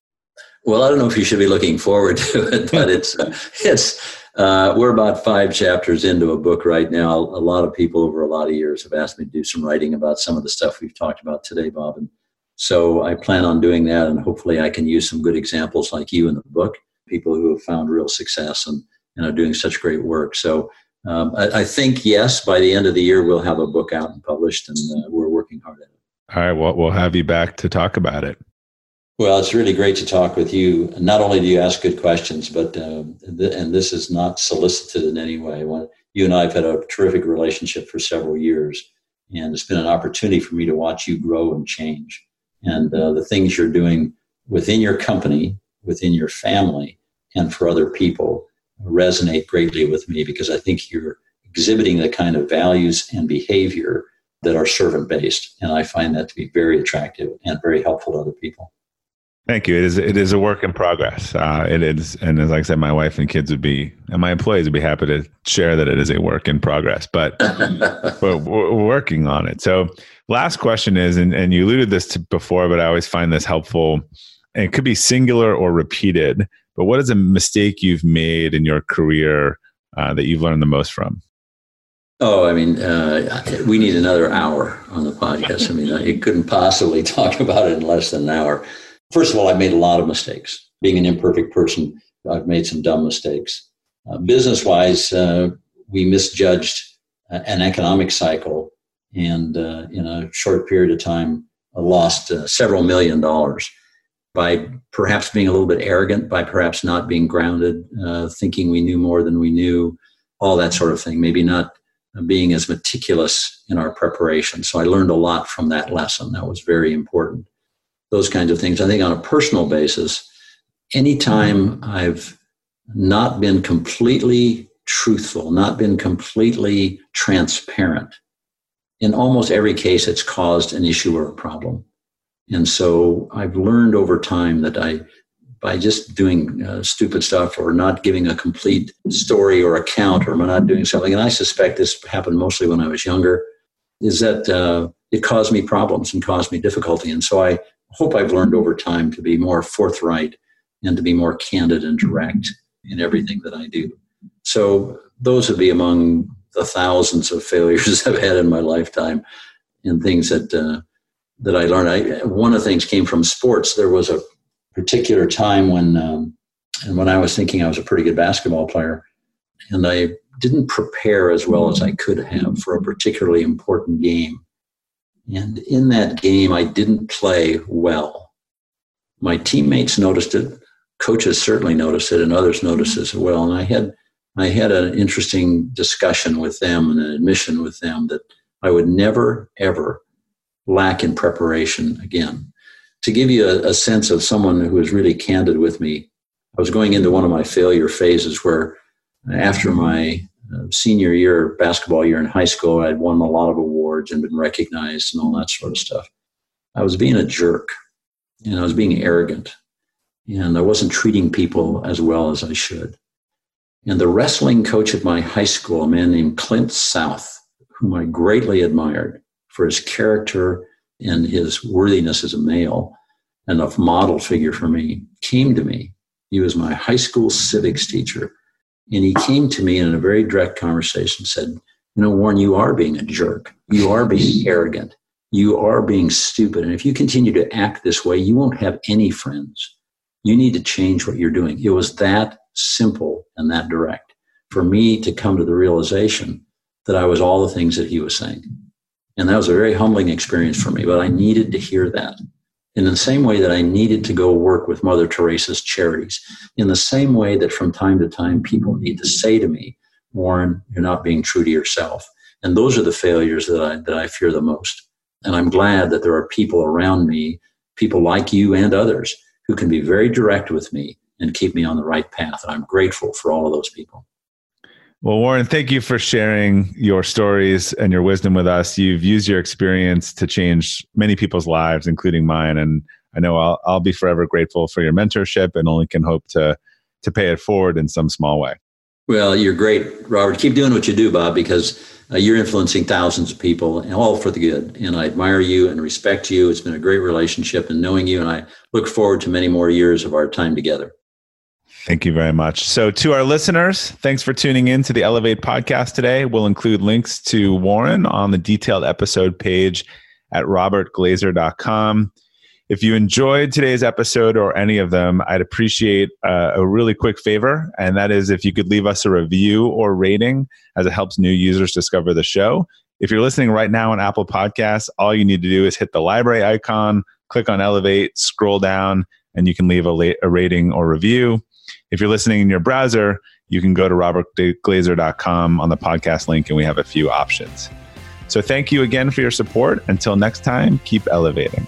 Well, I don't know if you should be looking forward to it, but it's it's uh, we're about five chapters into a book right now. A lot of people over a lot of years have asked me to do some writing about some of the stuff we've talked about today, Bob, and so I plan on doing that, and hopefully I can use some good examples like you in the book, people who have found real success and and are doing such great work. So um, I, I, think yes, by the end of the year we'll have a book out and published, and uh, we're working hard at it. All right, well, we'll have you back to talk about it. Well, it's really great to talk with you. Not only do you ask good questions, but um, th- and this is not solicited in any way. When you and I have had a terrific relationship for several years, and it's been an opportunity for me to watch you grow and change. And uh, the things you're doing within your company, within your family, and for other people resonate greatly with me because I think you're exhibiting the kind of values and behavior that are servant based. And I find that to be very attractive and very helpful to other people. Thank you. It is it is a work in progress. Uh, it is, and as like I said, my wife and kids would be, and my employees would be happy to share that it is a work in progress. But but we're working on it. So, last question is, and, and you alluded this to before, but I always find this helpful. And it could be singular or repeated. But what is a mistake you've made in your career uh, that you've learned the most from? Oh, I mean, uh, we need another hour on the podcast. I mean, you couldn't possibly talk about it in less than an hour. First of all, I've made a lot of mistakes. Being an imperfect person, I've made some dumb mistakes. Uh, business wise, uh, we misjudged uh, an economic cycle and uh, in a short period of time lost several million dollars by perhaps being a little bit arrogant, by perhaps not being grounded, uh, thinking we knew more than we knew, all that sort of thing. Maybe not being as meticulous in our preparation. So I learned a lot from that lesson. That was very important. Those kinds of things. I think on a personal basis, anytime I've not been completely truthful, not been completely transparent, in almost every case, it's caused an issue or a problem. And so I've learned over time that I, by just doing uh, stupid stuff or not giving a complete story or account or not doing something, and I suspect this happened mostly when I was younger, is that uh, it caused me problems and caused me difficulty. And so I hope I've learned over time to be more forthright and to be more candid and direct in everything that I do. So those would be among the thousands of failures I've had in my lifetime and things that uh, that I learned. I, one of the things came from sports. There was a particular time when, um, and when I was thinking I was a pretty good basketball player, and I didn't prepare as well as I could have for a particularly important game. And in that game, I didn't play well. My teammates noticed it. coaches certainly noticed it, and others noticed as well. And I had I had an interesting discussion with them and an admission with them that I would never ever lack in preparation again. To give you a, a sense of someone who was really candid with me, I was going into one of my failure phases where after my uh, senior year, basketball year in high school, I had won a lot of awards and been recognized and all that sort of stuff. I was being a jerk and I was being arrogant and I wasn't treating people as well as I should. And the wrestling coach at my high school, a man named Clint South, whom I greatly admired for his character and his worthiness as a male and a model figure for me, came to me. He was my high school civics teacher. And he came to me in a very direct conversation, said, You know, Warren, you are being a jerk. You are being arrogant. You are being stupid. And if you continue to act this way, you won't have any friends. You need to change what you're doing. It was that simple and that direct for me to come to the realization that I was all the things that he was saying. And that was a very humbling experience for me, but I needed to hear that. In the same way that I needed to go work with Mother Teresa's charities, in the same way that from time to time people need to say to me, Warren, you're not being true to yourself. And those are the failures that I, that I fear the most. And I'm glad that there are people around me, people like you and others, who can be very direct with me and keep me on the right path. And I'm grateful for all of those people. Well, Warren, thank you for sharing your stories and your wisdom with us. You've used your experience to change many people's lives, including mine. And I know I'll, I'll be forever grateful for your mentorship and only can hope to, to pay it forward in some small way. Well, you're great, Robert. Keep doing what you do, Bob, because uh, you're influencing thousands of people, and all for the good. And I admire you and respect you. It's been a great relationship and knowing you, and I look forward to many more years of our time together. Thank you very much. So, to our listeners, thanks for tuning in to the Elevate podcast today. We'll include links to Warren on the detailed episode page at robertglazer.com. If you enjoyed today's episode or any of them, I'd appreciate uh, a really quick favor, and that is if you could leave us a review or rating as it helps new users discover the show. If you're listening right now on Apple Podcasts, all you need to do is hit the library icon, click on Elevate, scroll down, and you can leave a, la- a rating or review. If you're listening in your browser, you can go to robertglazer.com on the podcast link, and we have a few options. So thank you again for your support. Until next time, keep elevating.